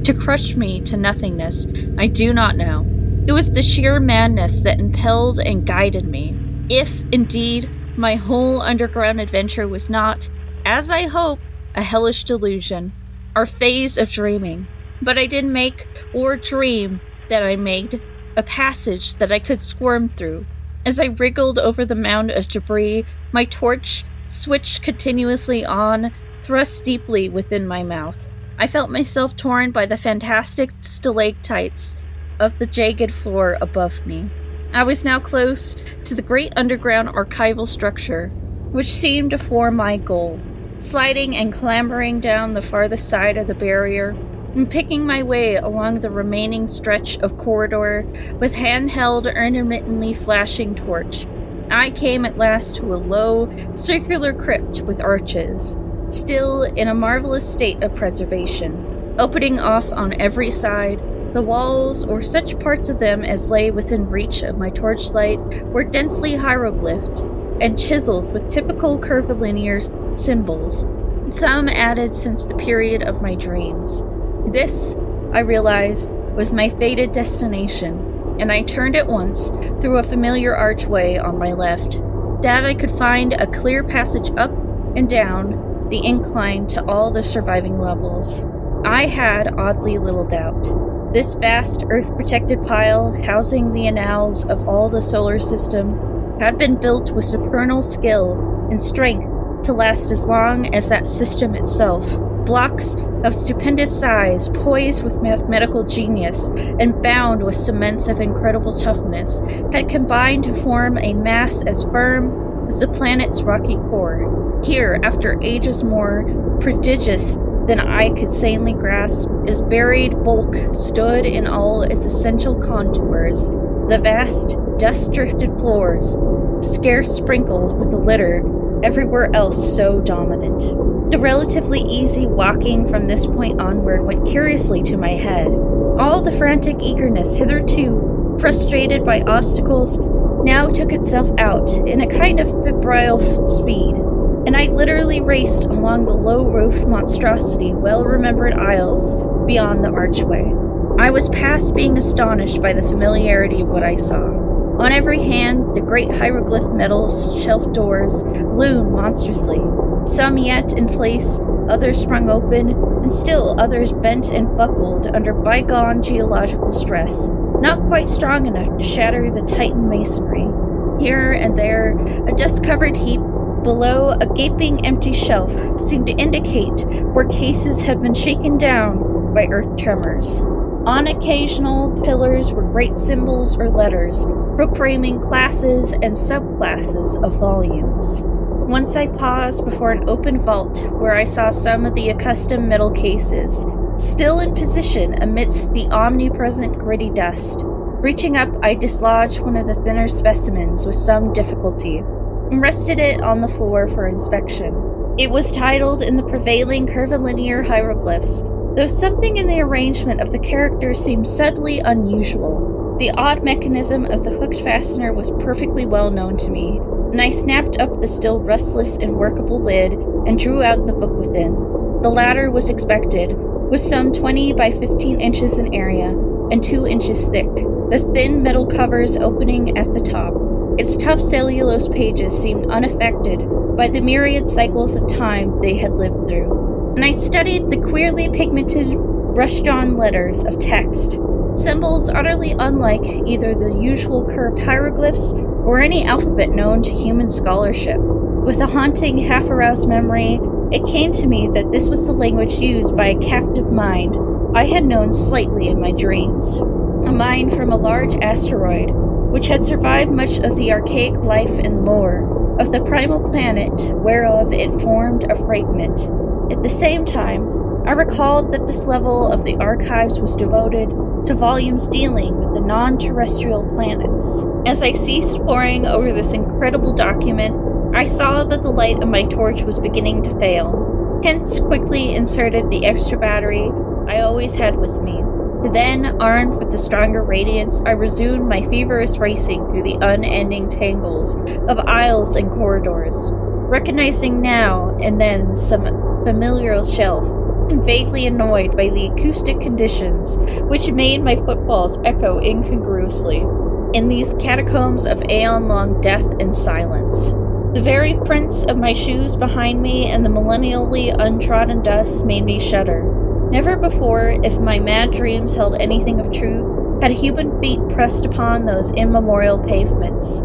to crush me to nothingness, I do not know. It was the sheer madness that impelled and guided me. If, indeed, my whole underground adventure was not, as I hope, a hellish delusion or phase of dreaming. But I did make, or dream that I made, a passage that I could squirm through. As I wriggled over the mound of debris, my torch switched continuously on, thrust deeply within my mouth. I felt myself torn by the fantastic stalactites of the jagged floor above me. I was now close to the great underground archival structure, which seemed to form my goal sliding and clambering down the farthest side of the barrier, and picking my way along the remaining stretch of corridor with handheld, intermittently flashing torch. I came at last to a low, circular crypt with arches, still in a marvelous state of preservation, opening off on every side. The walls, or such parts of them as lay within reach of my torchlight, were densely hieroglyphed and chiseled with typical curvilinear symbols, some added since the period of my dreams. This, I realized, was my fated destination, and I turned at once through a familiar archway on my left. That I could find a clear passage up and down the incline to all the surviving levels. I had oddly little doubt. This vast earth protected pile, housing the annals of all the solar system, had been built with supernal skill and strength to last as long as that system itself. Blocks of stupendous size, poised with mathematical genius, and bound with cements of incredible toughness, had combined to form a mass as firm as the planet's rocky core. Here, after ages more prodigious than I could sanely grasp, is buried bulk stood in all its essential contours. The vast, dust drifted floors, scarce sprinkled with the litter everywhere else so dominant. The relatively easy walking from this point onward went curiously to my head. All the frantic eagerness hitherto frustrated by obstacles now took itself out in a kind of febrile speed. and I literally raced along the low roofed monstrosity, well remembered aisles beyond the archway. I was past being astonished by the familiarity of what I saw. On every hand, the great hieroglyph metal shelf doors loomed monstrously, some yet in place, others sprung open, and still others bent and buckled under bygone geological stress, not quite strong enough to shatter the Titan masonry. Here and there, a dust covered heap below a gaping empty shelf seemed to indicate where cases had been shaken down by earth tremors. On occasional pillars were great symbols or letters, proclaiming classes and subclasses of volumes. Once I paused before an open vault where I saw some of the accustomed metal cases, still in position amidst the omnipresent gritty dust. Reaching up, I dislodged one of the thinner specimens with some difficulty and rested it on the floor for inspection. It was titled in the prevailing curvilinear hieroglyphs, though something in the arrangement of the characters seemed subtly unusual. The odd mechanism of the hooked fastener was perfectly well known to me, and I snapped up the still rustless and workable lid and drew out the book within. The latter was expected, with some 20 by 15 inches in area and 2 inches thick, the thin metal covers opening at the top. Its tough cellulose pages seemed unaffected by the myriad cycles of time they had lived through. And I studied the queerly pigmented, brushed on letters of text, symbols utterly unlike either the usual curved hieroglyphs or any alphabet known to human scholarship. With a haunting, half aroused memory, it came to me that this was the language used by a captive mind I had known slightly in my dreams. A mind from a large asteroid, which had survived much of the archaic life and lore of the primal planet whereof it formed a fragment. At the same time, I recalled that this level of the archives was devoted to volumes dealing with the non terrestrial planets. As I ceased poring over this incredible document, I saw that the light of my torch was beginning to fail, hence, quickly inserted the extra battery I always had with me. Then, armed with the stronger radiance, I resumed my feverish racing through the unending tangles of aisles and corridors, recognizing now and then some familiar shelf and vaguely annoyed by the acoustic conditions which made my footfalls echo incongruously in these catacombs of aeon long death and silence. The very prints of my shoes behind me and the millennially untrodden dust made me shudder. Never before, if my mad dreams held anything of truth, had human feet pressed upon those immemorial pavements.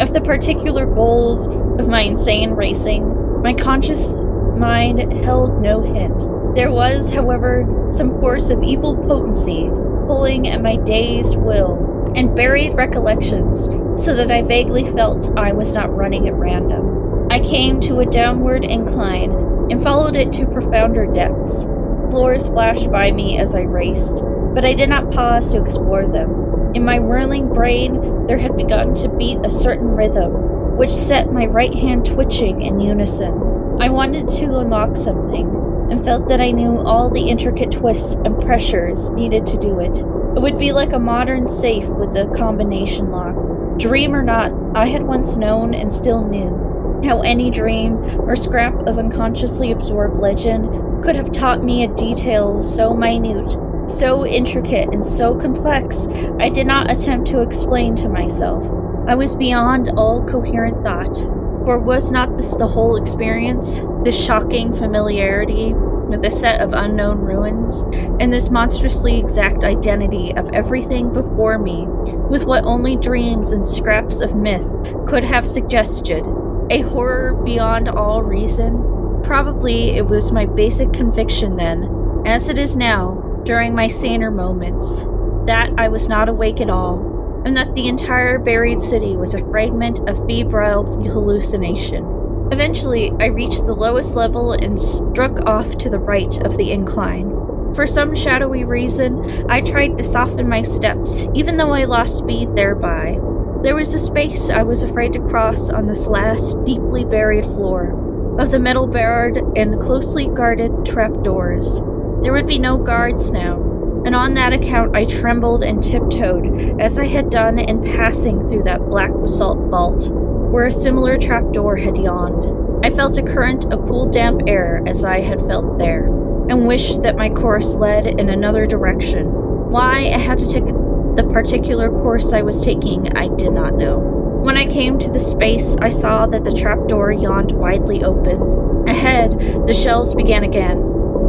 Of the particular goals of my insane racing, my conscious mind held no hint. There was, however, some force of evil potency pulling at my dazed will and buried recollections, so that I vaguely felt I was not running at random. I came to a downward incline and followed it to profounder depths. Floors flashed by me as I raced, but I did not pause to explore them. In my whirling brain, there had begun to beat a certain rhythm, which set my right hand twitching in unison. I wanted to unlock something, and felt that I knew all the intricate twists and pressures needed to do it. It would be like a modern safe with a combination lock. Dream or not, I had once known and still knew how any dream or scrap of unconsciously absorbed legend could have taught me a detail so minute, so intricate, and so complex I did not attempt to explain to myself. I was beyond all coherent thought. For was not this the whole experience? This shocking familiarity with a set of unknown ruins, and this monstrously exact identity of everything before me, with what only dreams and scraps of myth could have suggested. A horror beyond all reason? Probably it was my basic conviction then, as it is now, during my saner moments, that I was not awake at all and that the entire buried city was a fragment of febrile hallucination. Eventually, I reached the lowest level and struck off to the right of the incline. For some shadowy reason, I tried to soften my steps, even though I lost speed thereby. There was a space I was afraid to cross on this last, deeply buried floor of the metal barred and closely guarded trapdoors. There would be no guards now, and on that account I trembled and tiptoed as I had done in passing through that black basalt vault. Where a similar trapdoor had yawned. I felt a current of cool, damp air as I had felt there, and wished that my course led in another direction. Why I had to take the particular course I was taking, I did not know. When I came to the space, I saw that the trapdoor yawned widely open. Ahead, the shelves began again,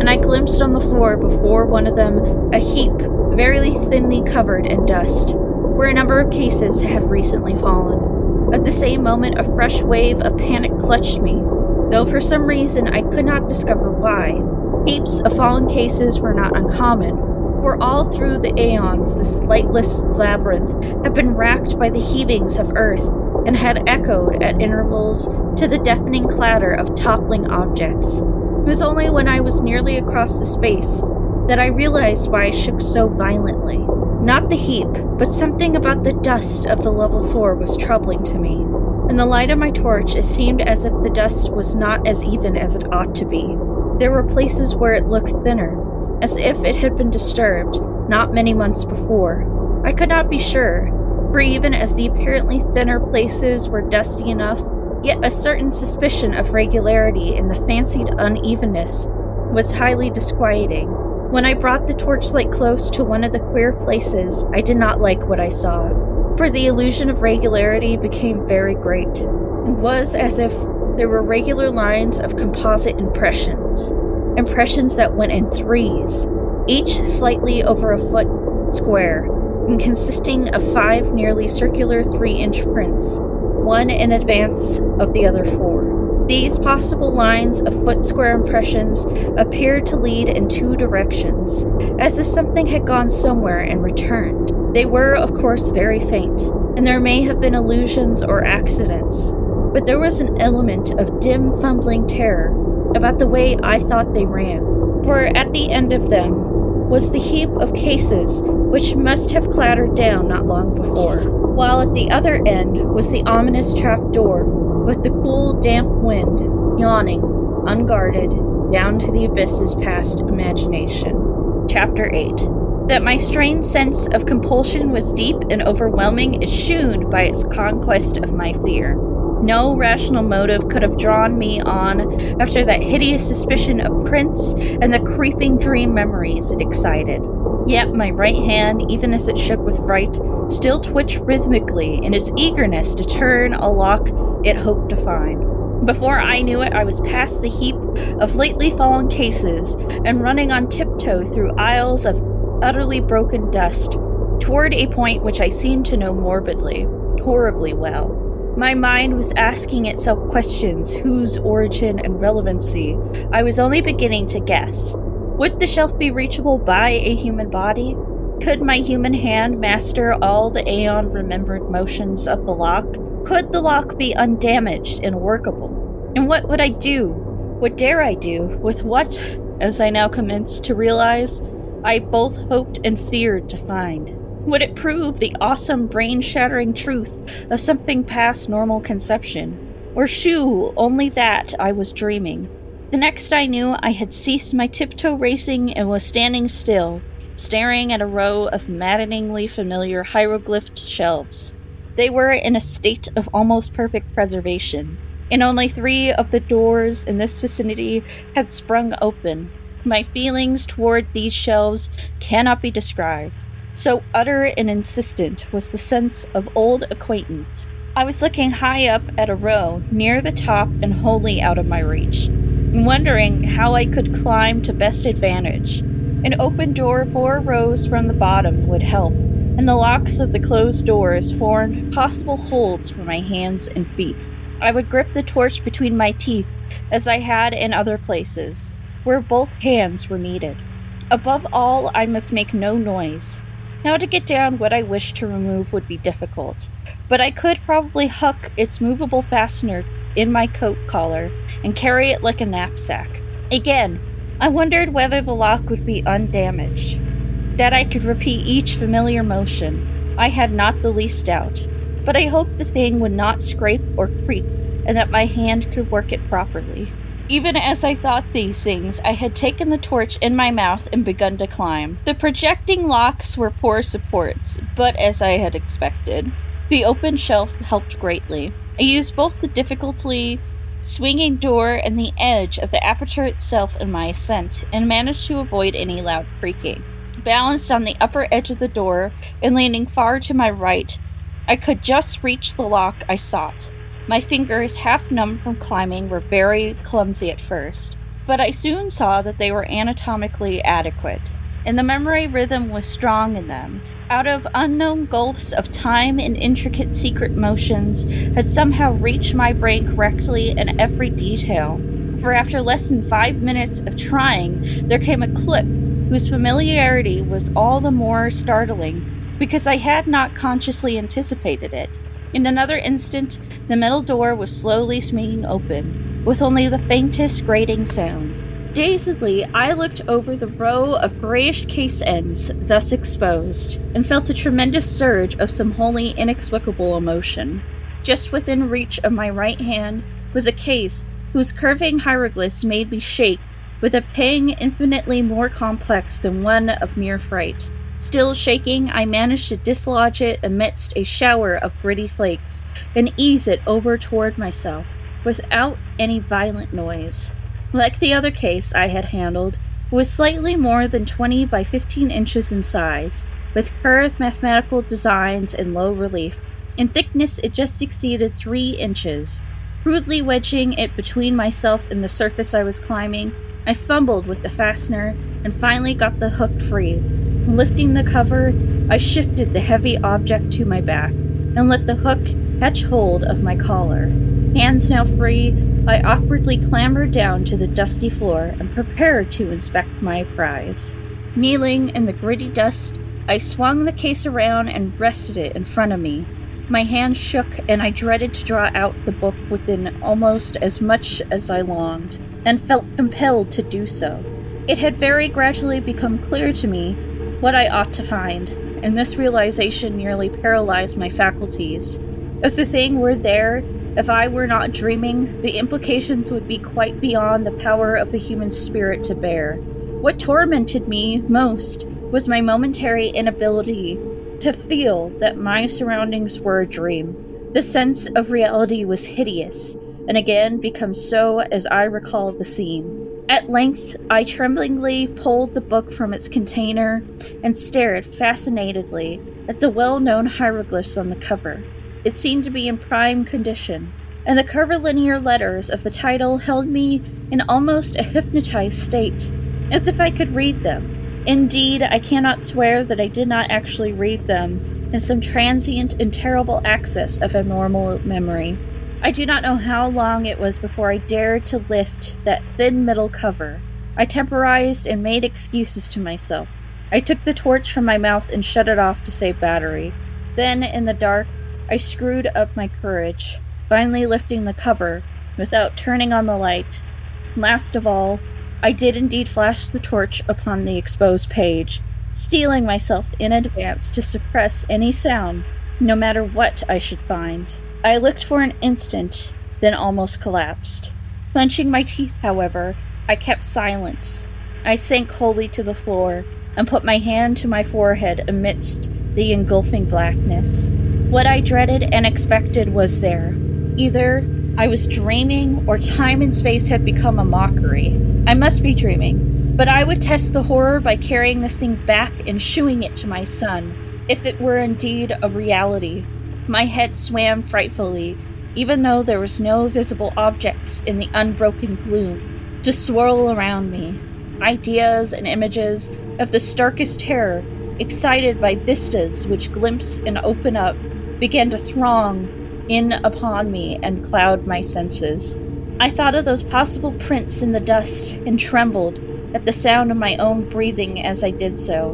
and I glimpsed on the floor before one of them a heap, very thinly covered in dust, where a number of cases had recently fallen. At the same moment, a fresh wave of panic clutched me, though for some reason I could not discover why. Heaps of fallen cases were not uncommon, for all through the aeons this lightless labyrinth had been racked by the heavings of earth and had echoed at intervals to the deafening clatter of toppling objects. It was only when I was nearly across the space that I realized why I shook so violently. Not the heap, but something about the dust of the level floor was troubling to me. In the light of my torch, it seemed as if the dust was not as even as it ought to be. There were places where it looked thinner, as if it had been disturbed not many months before. I could not be sure, for even as the apparently thinner places were dusty enough, yet a certain suspicion of regularity in the fancied unevenness was highly disquieting. When I brought the torchlight close to one of the queer places, I did not like what I saw, for the illusion of regularity became very great. It was as if there were regular lines of composite impressions, impressions that went in threes, each slightly over a foot square, and consisting of five nearly circular three inch prints, one in advance of the other four. These possible lines of foot square impressions appeared to lead in two directions, as if something had gone somewhere and returned. They were, of course, very faint, and there may have been illusions or accidents, but there was an element of dim, fumbling terror about the way I thought they ran. For at the end of them was the heap of cases which must have clattered down not long before, while at the other end was the ominous trap door with the cool, damp wind yawning, unguarded, down to the abysses past imagination. Chapter 8 That my strained sense of compulsion was deep and overwhelming is shewn by its conquest of my fear. No rational motive could have drawn me on after that hideous suspicion of prints and the creeping dream memories it excited. Yet my right hand, even as it shook with fright, still twitched rhythmically in its eagerness to turn a lock it hoped to find. Before I knew it, I was past the heap of lately fallen cases and running on tiptoe through aisles of utterly broken dust toward a point which I seemed to know morbidly, horribly well. My mind was asking itself questions whose origin and relevancy I was only beginning to guess. Would the shelf be reachable by a human body? Could my human hand master all the aeon remembered motions of the lock? Could the lock be undamaged and workable? And what would I do? What dare I do with what, as I now commence to realize, I both hoped and feared to find? Would it prove the awesome brain shattering truth of something past normal conception? Or shew only that I was dreaming? The next I knew, I had ceased my tiptoe racing and was standing still, staring at a row of maddeningly familiar hieroglyphed shelves. They were in a state of almost perfect preservation, and only three of the doors in this vicinity had sprung open. My feelings toward these shelves cannot be described. So utter and insistent was the sense of old acquaintance. I was looking high up at a row near the top and wholly out of my reach, and wondering how I could climb to best advantage. An open door four rows from the bottom would help, and the locks of the closed doors formed possible holds for my hands and feet. I would grip the torch between my teeth as I had in other places, where both hands were needed. Above all, I must make no noise. Now, to get down what I wished to remove would be difficult, but I could probably huck its movable fastener in my coat collar and carry it like a knapsack. Again, I wondered whether the lock would be undamaged that I could repeat each familiar motion. I had not the least doubt, but I hoped the thing would not scrape or creak, and that my hand could work it properly. Even as I thought these things, I had taken the torch in my mouth and begun to climb. The projecting locks were poor supports, but as I had expected, the open shelf helped greatly. I used both the difficulty swinging door and the edge of the aperture itself in my ascent, and managed to avoid any loud creaking. Balanced on the upper edge of the door and leaning far to my right, I could just reach the lock I sought. My fingers, half numb from climbing, were very clumsy at first, but I soon saw that they were anatomically adequate, and the memory rhythm was strong in them. Out of unknown gulfs of time and intricate secret motions had somehow reached my brain correctly in every detail. For after less than five minutes of trying, there came a click whose familiarity was all the more startling because I had not consciously anticipated it. In another instant, the metal door was slowly swinging open, with only the faintest grating sound. Dazedly, I looked over the row of grayish case ends thus exposed, and felt a tremendous surge of some wholly inexplicable emotion. Just within reach of my right hand was a case whose curving hieroglyphs made me shake with a pang infinitely more complex than one of mere fright. Still shaking, I managed to dislodge it amidst a shower of gritty flakes and ease it over toward myself without any violent noise. Like the other case I had handled, it was slightly more than 20 by 15 inches in size, with curved mathematical designs in low relief. In thickness, it just exceeded 3 inches. Crudely wedging it between myself and the surface I was climbing, I fumbled with the fastener and finally got the hook free. Lifting the cover, I shifted the heavy object to my back and let the hook catch hold of my collar. Hands now free, I awkwardly clambered down to the dusty floor and prepared to inspect my prize. Kneeling in the gritty dust, I swung the case around and rested it in front of me. My hand shook, and I dreaded to draw out the book within almost as much as I longed, and felt compelled to do so. It had very gradually become clear to me what I ought to find, and this realization nearly paralyzed my faculties. If the thing were there, if I were not dreaming, the implications would be quite beyond the power of the human spirit to bear. What tormented me most was my momentary inability to feel that my surroundings were a dream. The sense of reality was hideous, and again become so as I recall the scene. At length, I tremblingly pulled the book from its container and stared fascinatedly at the well known hieroglyphs on the cover. It seemed to be in prime condition, and the curvilinear letters of the title held me in almost a hypnotized state, as if I could read them. Indeed, I cannot swear that I did not actually read them in some transient and terrible access of abnormal memory. I do not know how long it was before I dared to lift that thin metal cover. I temporized and made excuses to myself. I took the torch from my mouth and shut it off to save battery. Then, in the dark, I screwed up my courage, finally lifting the cover without turning on the light. Last of all, I did indeed flash the torch upon the exposed page, steeling myself in advance to suppress any sound, no matter what I should find. I looked for an instant, then almost collapsed. Clenching my teeth, however, I kept silence. I sank wholly to the floor and put my hand to my forehead amidst the engulfing blackness. What I dreaded and expected was there. Either I was dreaming or time and space had become a mockery. I must be dreaming, but I would test the horror by carrying this thing back and shooing it to my son, if it were indeed a reality. My head swam frightfully, even though there was no visible objects in the unbroken gloom to swirl around me. Ideas and images of the starkest terror, excited by vistas which glimpse and open up, began to throng in upon me and cloud my senses. I thought of those possible prints in the dust and trembled at the sound of my own breathing as I did so.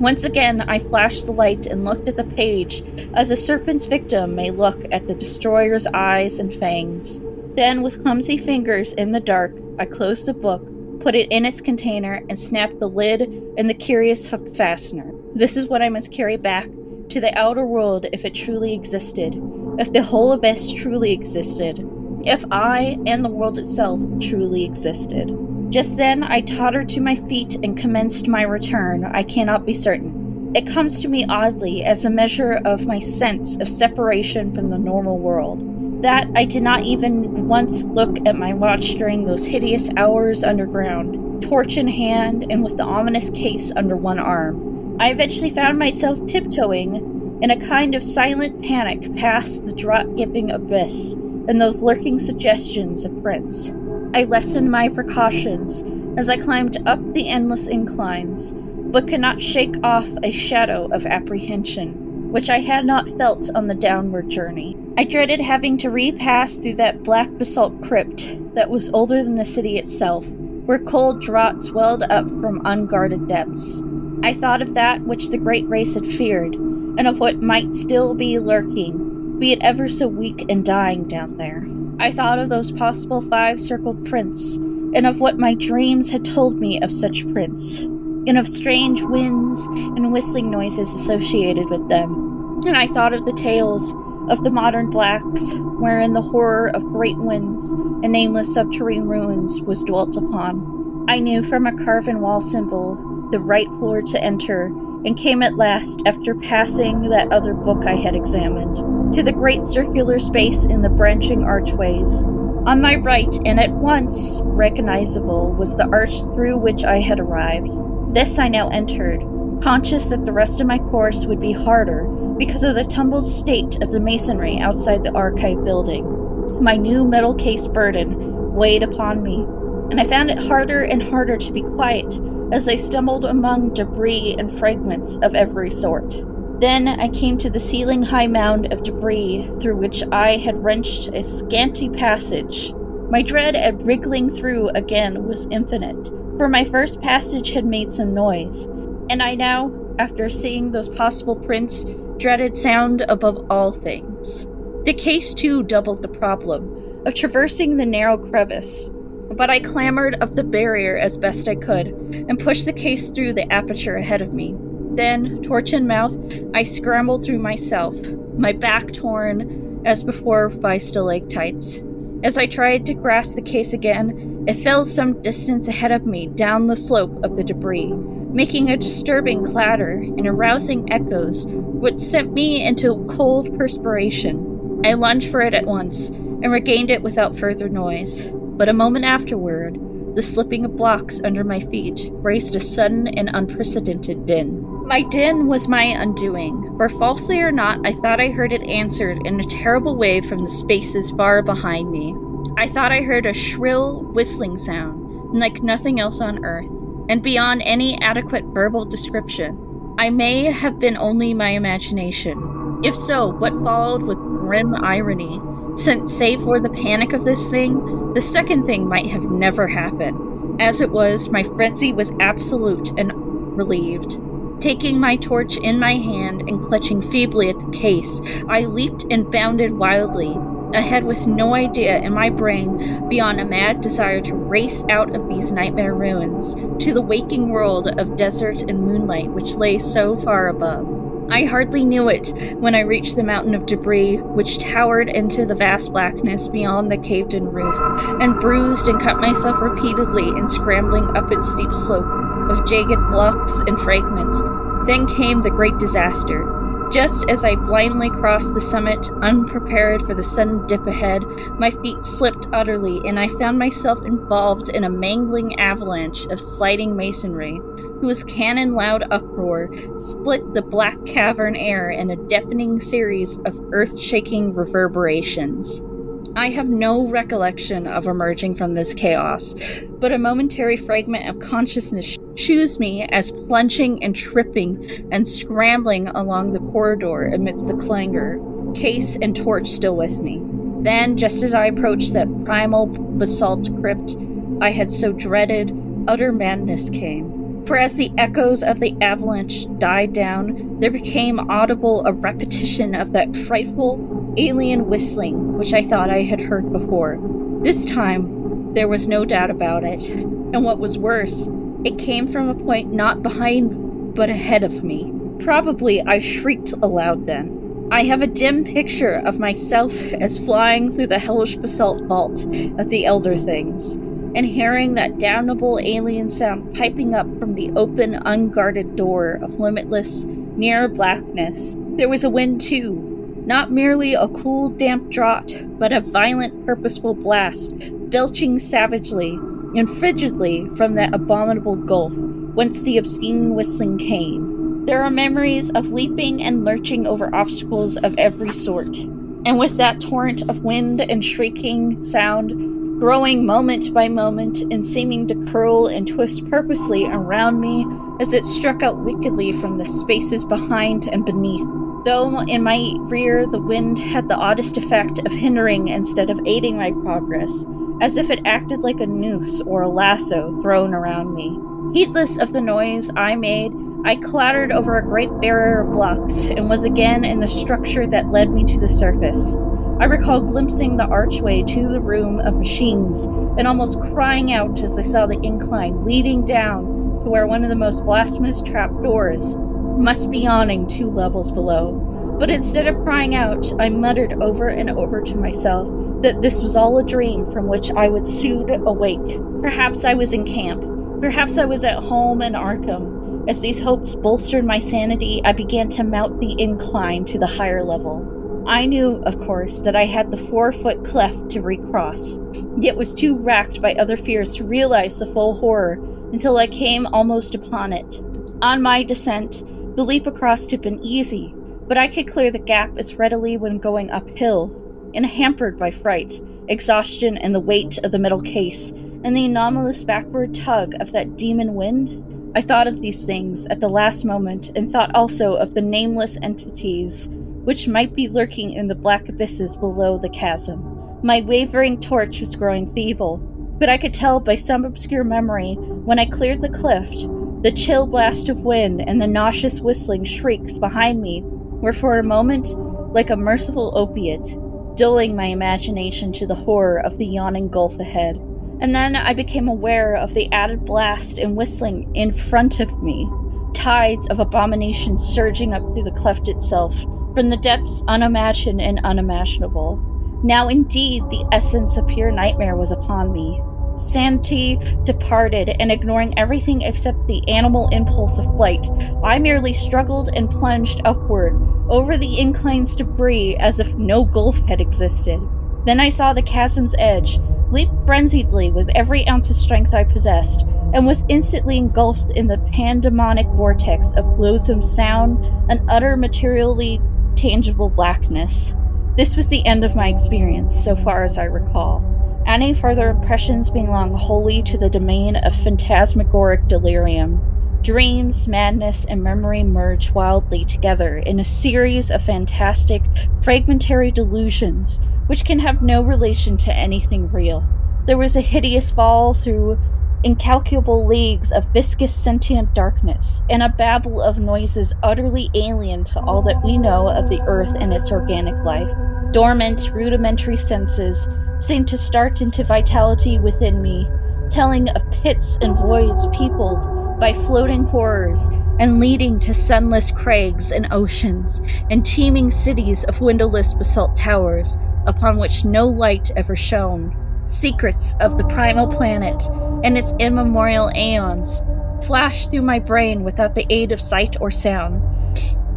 Once again, I flashed the light and looked at the page, as a serpent's victim may look at the destroyer's eyes and fangs. Then, with clumsy fingers in the dark, I closed the book, put it in its container, and snapped the lid and the curious hook fastener. This is what I must carry back to the outer world if it truly existed, if the whole abyss truly existed, if I and the world itself truly existed. Just then, I tottered to my feet and commenced my return. I cannot be certain. It comes to me oddly as a measure of my sense of separation from the normal world. That I did not even once look at my watch during those hideous hours underground, torch in hand and with the ominous case under one arm. I eventually found myself tiptoeing in a kind of silent panic past the drop giving abyss and those lurking suggestions of prints. I lessened my precautions as I climbed up the endless inclines, but could not shake off a shadow of apprehension, which I had not felt on the downward journey. I dreaded having to repass through that black basalt crypt that was older than the city itself, where cold draughts welled up from unguarded depths. I thought of that which the great race had feared, and of what might still be lurking, be it ever so weak and dying down there. I thought of those possible five circled prints, and of what my dreams had told me of such prints, and of strange winds and whistling noises associated with them. And I thought of the tales of the modern blacks, wherein the horror of great winds and nameless subterranean ruins was dwelt upon. I knew from a carven wall symbol the right floor to enter, and came at last, after passing that other book I had examined, to the great circular space in the branching archways. On my right, and at once recognizable, was the arch through which I had arrived. This I now entered, conscious that the rest of my course would be harder because of the tumbled state of the masonry outside the archive building. My new metal case burden weighed upon me, and I found it harder and harder to be quiet as I stumbled among debris and fragments of every sort. Then I came to the ceiling high mound of debris through which I had wrenched a scanty passage. My dread at wriggling through again was infinite, for my first passage had made some noise, and I now, after seeing those possible prints, dreaded sound above all things. The case too doubled the problem of traversing the narrow crevice, but I clambered up the barrier as best I could and pushed the case through the aperture ahead of me. Then, torch in mouth, I scrambled through myself, my back torn as before by stalactites. As I tried to grasp the case again, it fell some distance ahead of me down the slope of the debris, making a disturbing clatter and arousing echoes which sent me into cold perspiration. I lunged for it at once and regained it without further noise, but a moment afterward, the slipping of blocks under my feet raised a sudden and unprecedented din. My din was my undoing, for falsely or not, I thought I heard it answered in a terrible way from the spaces far behind me. I thought I heard a shrill, whistling sound, like nothing else on earth, and beyond any adequate verbal description. I may have been only my imagination. If so, what followed was grim irony, since, save for the panic of this thing, the second thing might have never happened. As it was, my frenzy was absolute and relieved. Taking my torch in my hand and clutching feebly at the case, I leaped and bounded wildly, ahead with no idea in my brain beyond a mad desire to race out of these nightmare ruins to the waking world of desert and moonlight which lay so far above. I hardly knew it when I reached the mountain of debris which towered into the vast blackness beyond the caved in roof, and bruised and cut myself repeatedly in scrambling up its steep slope of jagged blocks and fragments. Then came the great disaster. Just as I blindly crossed the summit, unprepared for the sudden dip ahead, my feet slipped utterly, and I found myself involved in a mangling avalanche of sliding masonry, whose cannon loud uproar split the black cavern air in a deafening series of earth shaking reverberations. I have no recollection of emerging from this chaos, but a momentary fragment of consciousness shoos me as plunging and tripping and scrambling along the corridor amidst the clangor, case and torch still with me. Then, just as I approached that primal basalt crypt I had so dreaded, utter madness came. For as the echoes of the avalanche died down, there became audible a repetition of that frightful alien whistling which I thought I had heard before. This time, there was no doubt about it. And what was worse, it came from a point not behind, but ahead of me. Probably I shrieked aloud then. I have a dim picture of myself as flying through the hellish basalt vault of the Elder Things, and hearing that damnable alien sound piping up from the open, unguarded door of limitless, near blackness. There was a wind too, Not merely a cool, damp draught, but a violent, purposeful blast, belching savagely and frigidly from that abominable gulf whence the obscene whistling came. There are memories of leaping and lurching over obstacles of every sort, and with that torrent of wind and shrieking sound, growing moment by moment and seeming to curl and twist purposely around me as it struck out wickedly from the spaces behind and beneath. Though in my rear the wind had the oddest effect of hindering instead of aiding my progress, as if it acted like a noose or a lasso thrown around me. Heedless of the noise I made, I clattered over a great barrier of blocks and was again in the structure that led me to the surface. I recall glimpsing the archway to the room of machines and almost crying out as I saw the incline leading down to where one of the most blasphemous trapdoors must be yawning two levels below. But instead of crying out, I muttered over and over to myself that this was all a dream from which I would soon awake. Perhaps I was in camp. Perhaps I was at home in Arkham. As these hopes bolstered my sanity, I began to mount the incline to the higher level. I knew, of course, that I had the four foot cleft to recross, yet was too racked by other fears to realize the full horror until I came almost upon it. On my descent, the leap across had been easy, but I could clear the gap as readily when going uphill and hampered by fright, exhaustion, and the weight of the metal case, and the anomalous backward tug of that demon wind? I thought of these things at the last moment, and thought also of the nameless entities which might be lurking in the black abysses below the chasm. My wavering torch was growing feeble, but I could tell by some obscure memory when I cleared the cleft, the chill blast of wind and the nauseous whistling shrieks behind me were for a moment like a merciful opiate dulling my imagination to the horror of the yawning gulf ahead. And then I became aware of the added blast and whistling in front of me, tides of abomination surging up through the cleft itself, from the depths unimagined and unimaginable. Now indeed the essence of pure nightmare was upon me. Sanity departed, and ignoring everything except the animal impulse of flight, I merely struggled and plunged upward over the incline's debris as if no gulf had existed. Then I saw the chasm's edge, leaped frenziedly with every ounce of strength I possessed, and was instantly engulfed in the pandemonic vortex of loathsome sound and utter materially tangible blackness. This was the end of my experience, so far as I recall. Any further impressions belong wholly to the domain of phantasmagoric delirium. Dreams, madness, and memory merge wildly together in a series of fantastic, fragmentary delusions which can have no relation to anything real. There was a hideous fall through incalculable leagues of viscous sentient darkness, and a babble of noises utterly alien to all that we know of the earth and its organic life. Dormant, rudimentary senses seemed to start into vitality within me, telling of pits and voids peopled by floating horrors and leading to sunless crags and oceans and teeming cities of windowless basalt towers upon which no light ever shone. Secrets of the primal planet and its immemorial aeons flashed through my brain without the aid of sight or sound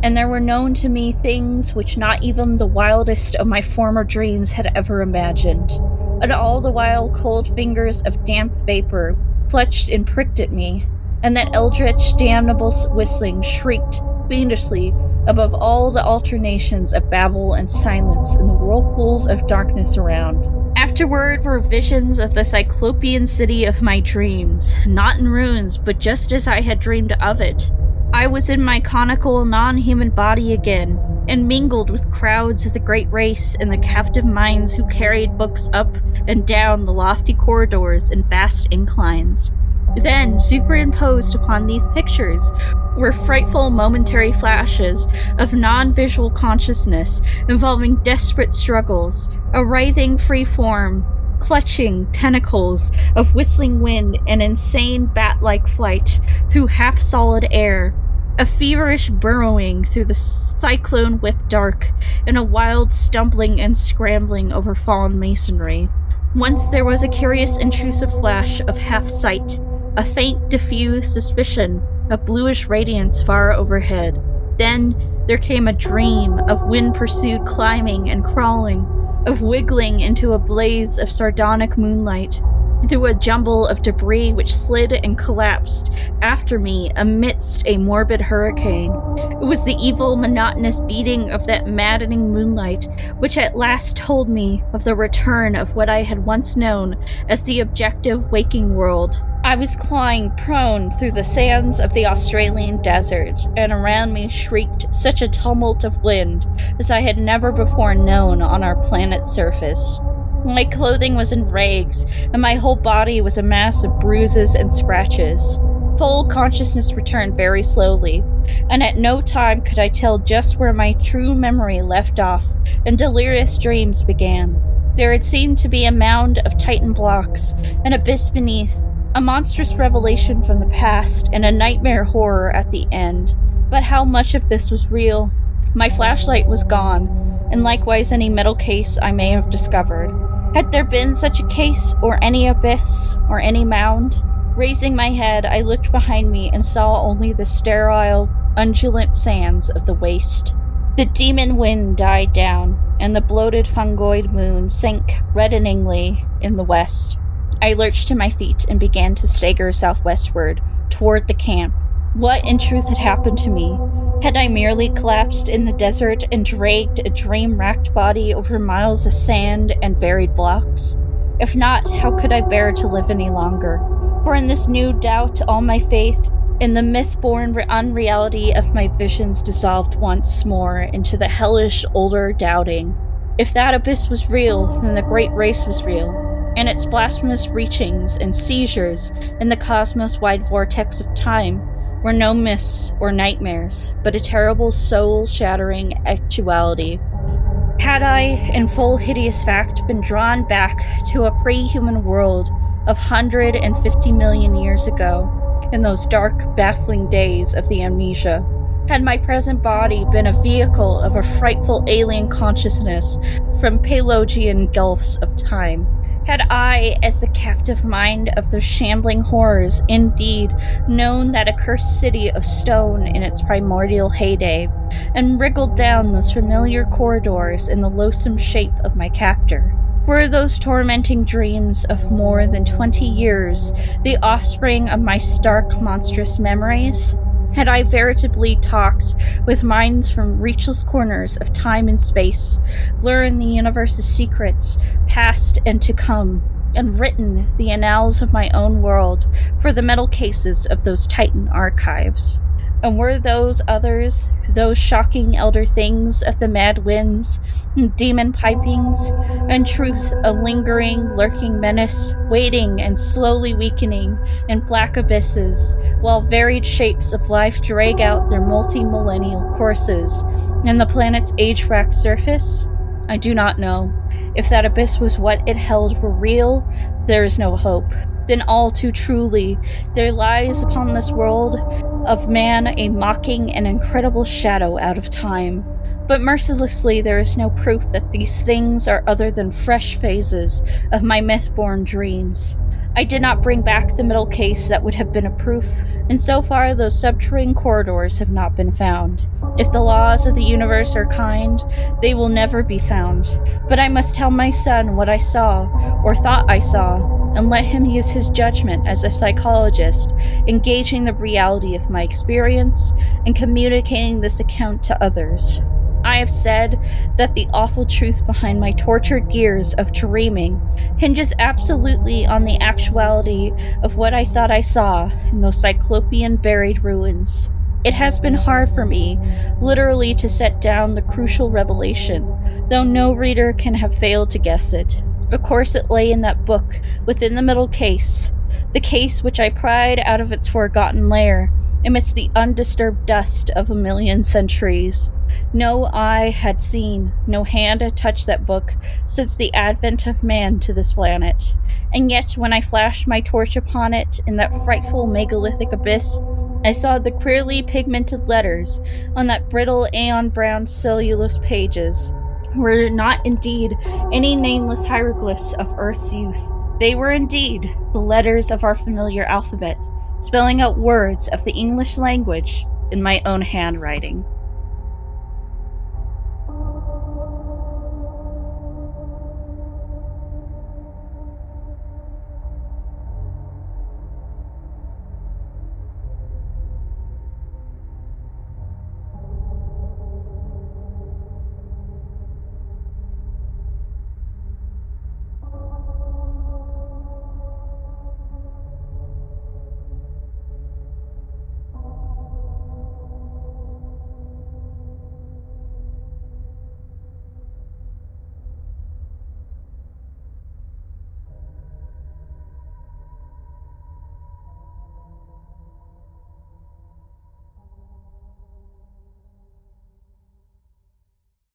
and there were known to me things which not even the wildest of my former dreams had ever imagined. And all the while, cold fingers of damp vapor clutched and pricked at me, and that eldritch, damnable whistling shrieked fiendishly above all the alternations of babble and silence in the whirlpools of darkness around. Afterward were visions of the cyclopean city of my dreams, not in ruins, but just as I had dreamed of it I was in my conical, non human body again, and mingled with crowds of the great race and the captive minds who carried books up and down the lofty corridors and vast inclines. Then, superimposed upon these pictures, were frightful momentary flashes of non visual consciousness involving desperate struggles, a writhing free form, clutching tentacles of whistling wind and insane bat like flight through half solid air, a feverish burrowing through the cyclone whipped dark, and a wild stumbling and scrambling over fallen masonry. Once there was a curious intrusive flash of half sight, a faint diffused suspicion of bluish radiance far overhead. Then there came a dream of wind pursued climbing and crawling, of wiggling into a blaze of sardonic moonlight, through a jumble of debris which slid and collapsed after me amidst a morbid hurricane. It was the evil, monotonous beating of that maddening moonlight which at last told me of the return of what I had once known as the objective waking world. I was clawing prone through the sands of the Australian desert, and around me shrieked such a tumult of wind as I had never before known on our planet's surface. My clothing was in rags, and my whole body was a mass of bruises and scratches. Full consciousness returned very slowly, and at no time could I tell just where my true memory left off and delirious dreams began. There had seemed to be a mound of Titan blocks, an abyss beneath, a monstrous revelation from the past, and a nightmare horror at the end. But how much of this was real? My flashlight was gone, and likewise any metal case I may have discovered. Had there been such a case, or any abyss, or any mound? Raising my head, I looked behind me and saw only the sterile, undulant sands of the waste. The demon wind died down, and the bloated fungoid moon sank reddeningly in the west. I lurched to my feet and began to stagger southwestward, toward the camp. What in truth had happened to me? Had I merely collapsed in the desert and dragged a dream racked body over miles of sand and buried blocks? If not, how could I bear to live any longer? For in this new doubt, all my faith, in the myth born unreality of my visions dissolved once more into the hellish older doubting. If that abyss was real, then the great race was real and its blasphemous reachings and seizures in the cosmos wide vortex of time were no myths or nightmares, but a terrible soul shattering actuality. Had I, in full hideous fact, been drawn back to a pre human world of 150 million years ago, in those dark, baffling days of the amnesia, had my present body been a vehicle of a frightful alien consciousness from Paleogean gulfs of time, had I, as the captive mind of those shambling horrors, indeed known that accursed city of stone in its primordial heyday, and wriggled down those familiar corridors in the loathsome shape of my captor? Were those tormenting dreams of more than twenty years the offspring of my stark, monstrous memories? Had I veritably talked with minds from reachless corners of time and space, learned the universe's secrets, past and to come, and written the annals of my own world for the metal cases of those Titan archives. And were those others, those shocking elder things of the mad winds, demon pipings, and truth a lingering, lurking menace, waiting and slowly weakening in black abysses, while varied shapes of life drag out their multi millennial courses in the planet's age racked surface? I do not know. If that abyss was what it held were real, there is no hope then all too truly there lies upon this world of man a mocking and incredible shadow out of time. But mercilessly, there is no proof that these things are other than fresh phases of my myth born dreams. I did not bring back the middle case that would have been a proof, and so far those subterranean corridors have not been found. If the laws of the universe are kind, they will never be found. But I must tell my son what I saw, or thought I saw, and let him use his judgment as a psychologist, engaging the reality of my experience and communicating this account to others. I have said that the awful truth behind my tortured gears of dreaming hinges absolutely on the actuality of what I thought I saw in those cyclopean buried ruins. It has been hard for me, literally, to set down the crucial revelation, though no reader can have failed to guess it. Of course, it lay in that book, within the middle case, the case which I pried out of its forgotten lair, amidst the undisturbed dust of a million centuries. No eye had seen, no hand had touched that book since the advent of man to this planet. And yet, when I flashed my torch upon it in that frightful megalithic abyss, I saw the queerly pigmented letters on that brittle aeon brown cellulose pages were not indeed any nameless hieroglyphs of Earth's youth. They were indeed the letters of our familiar alphabet, spelling out words of the English language in my own handwriting.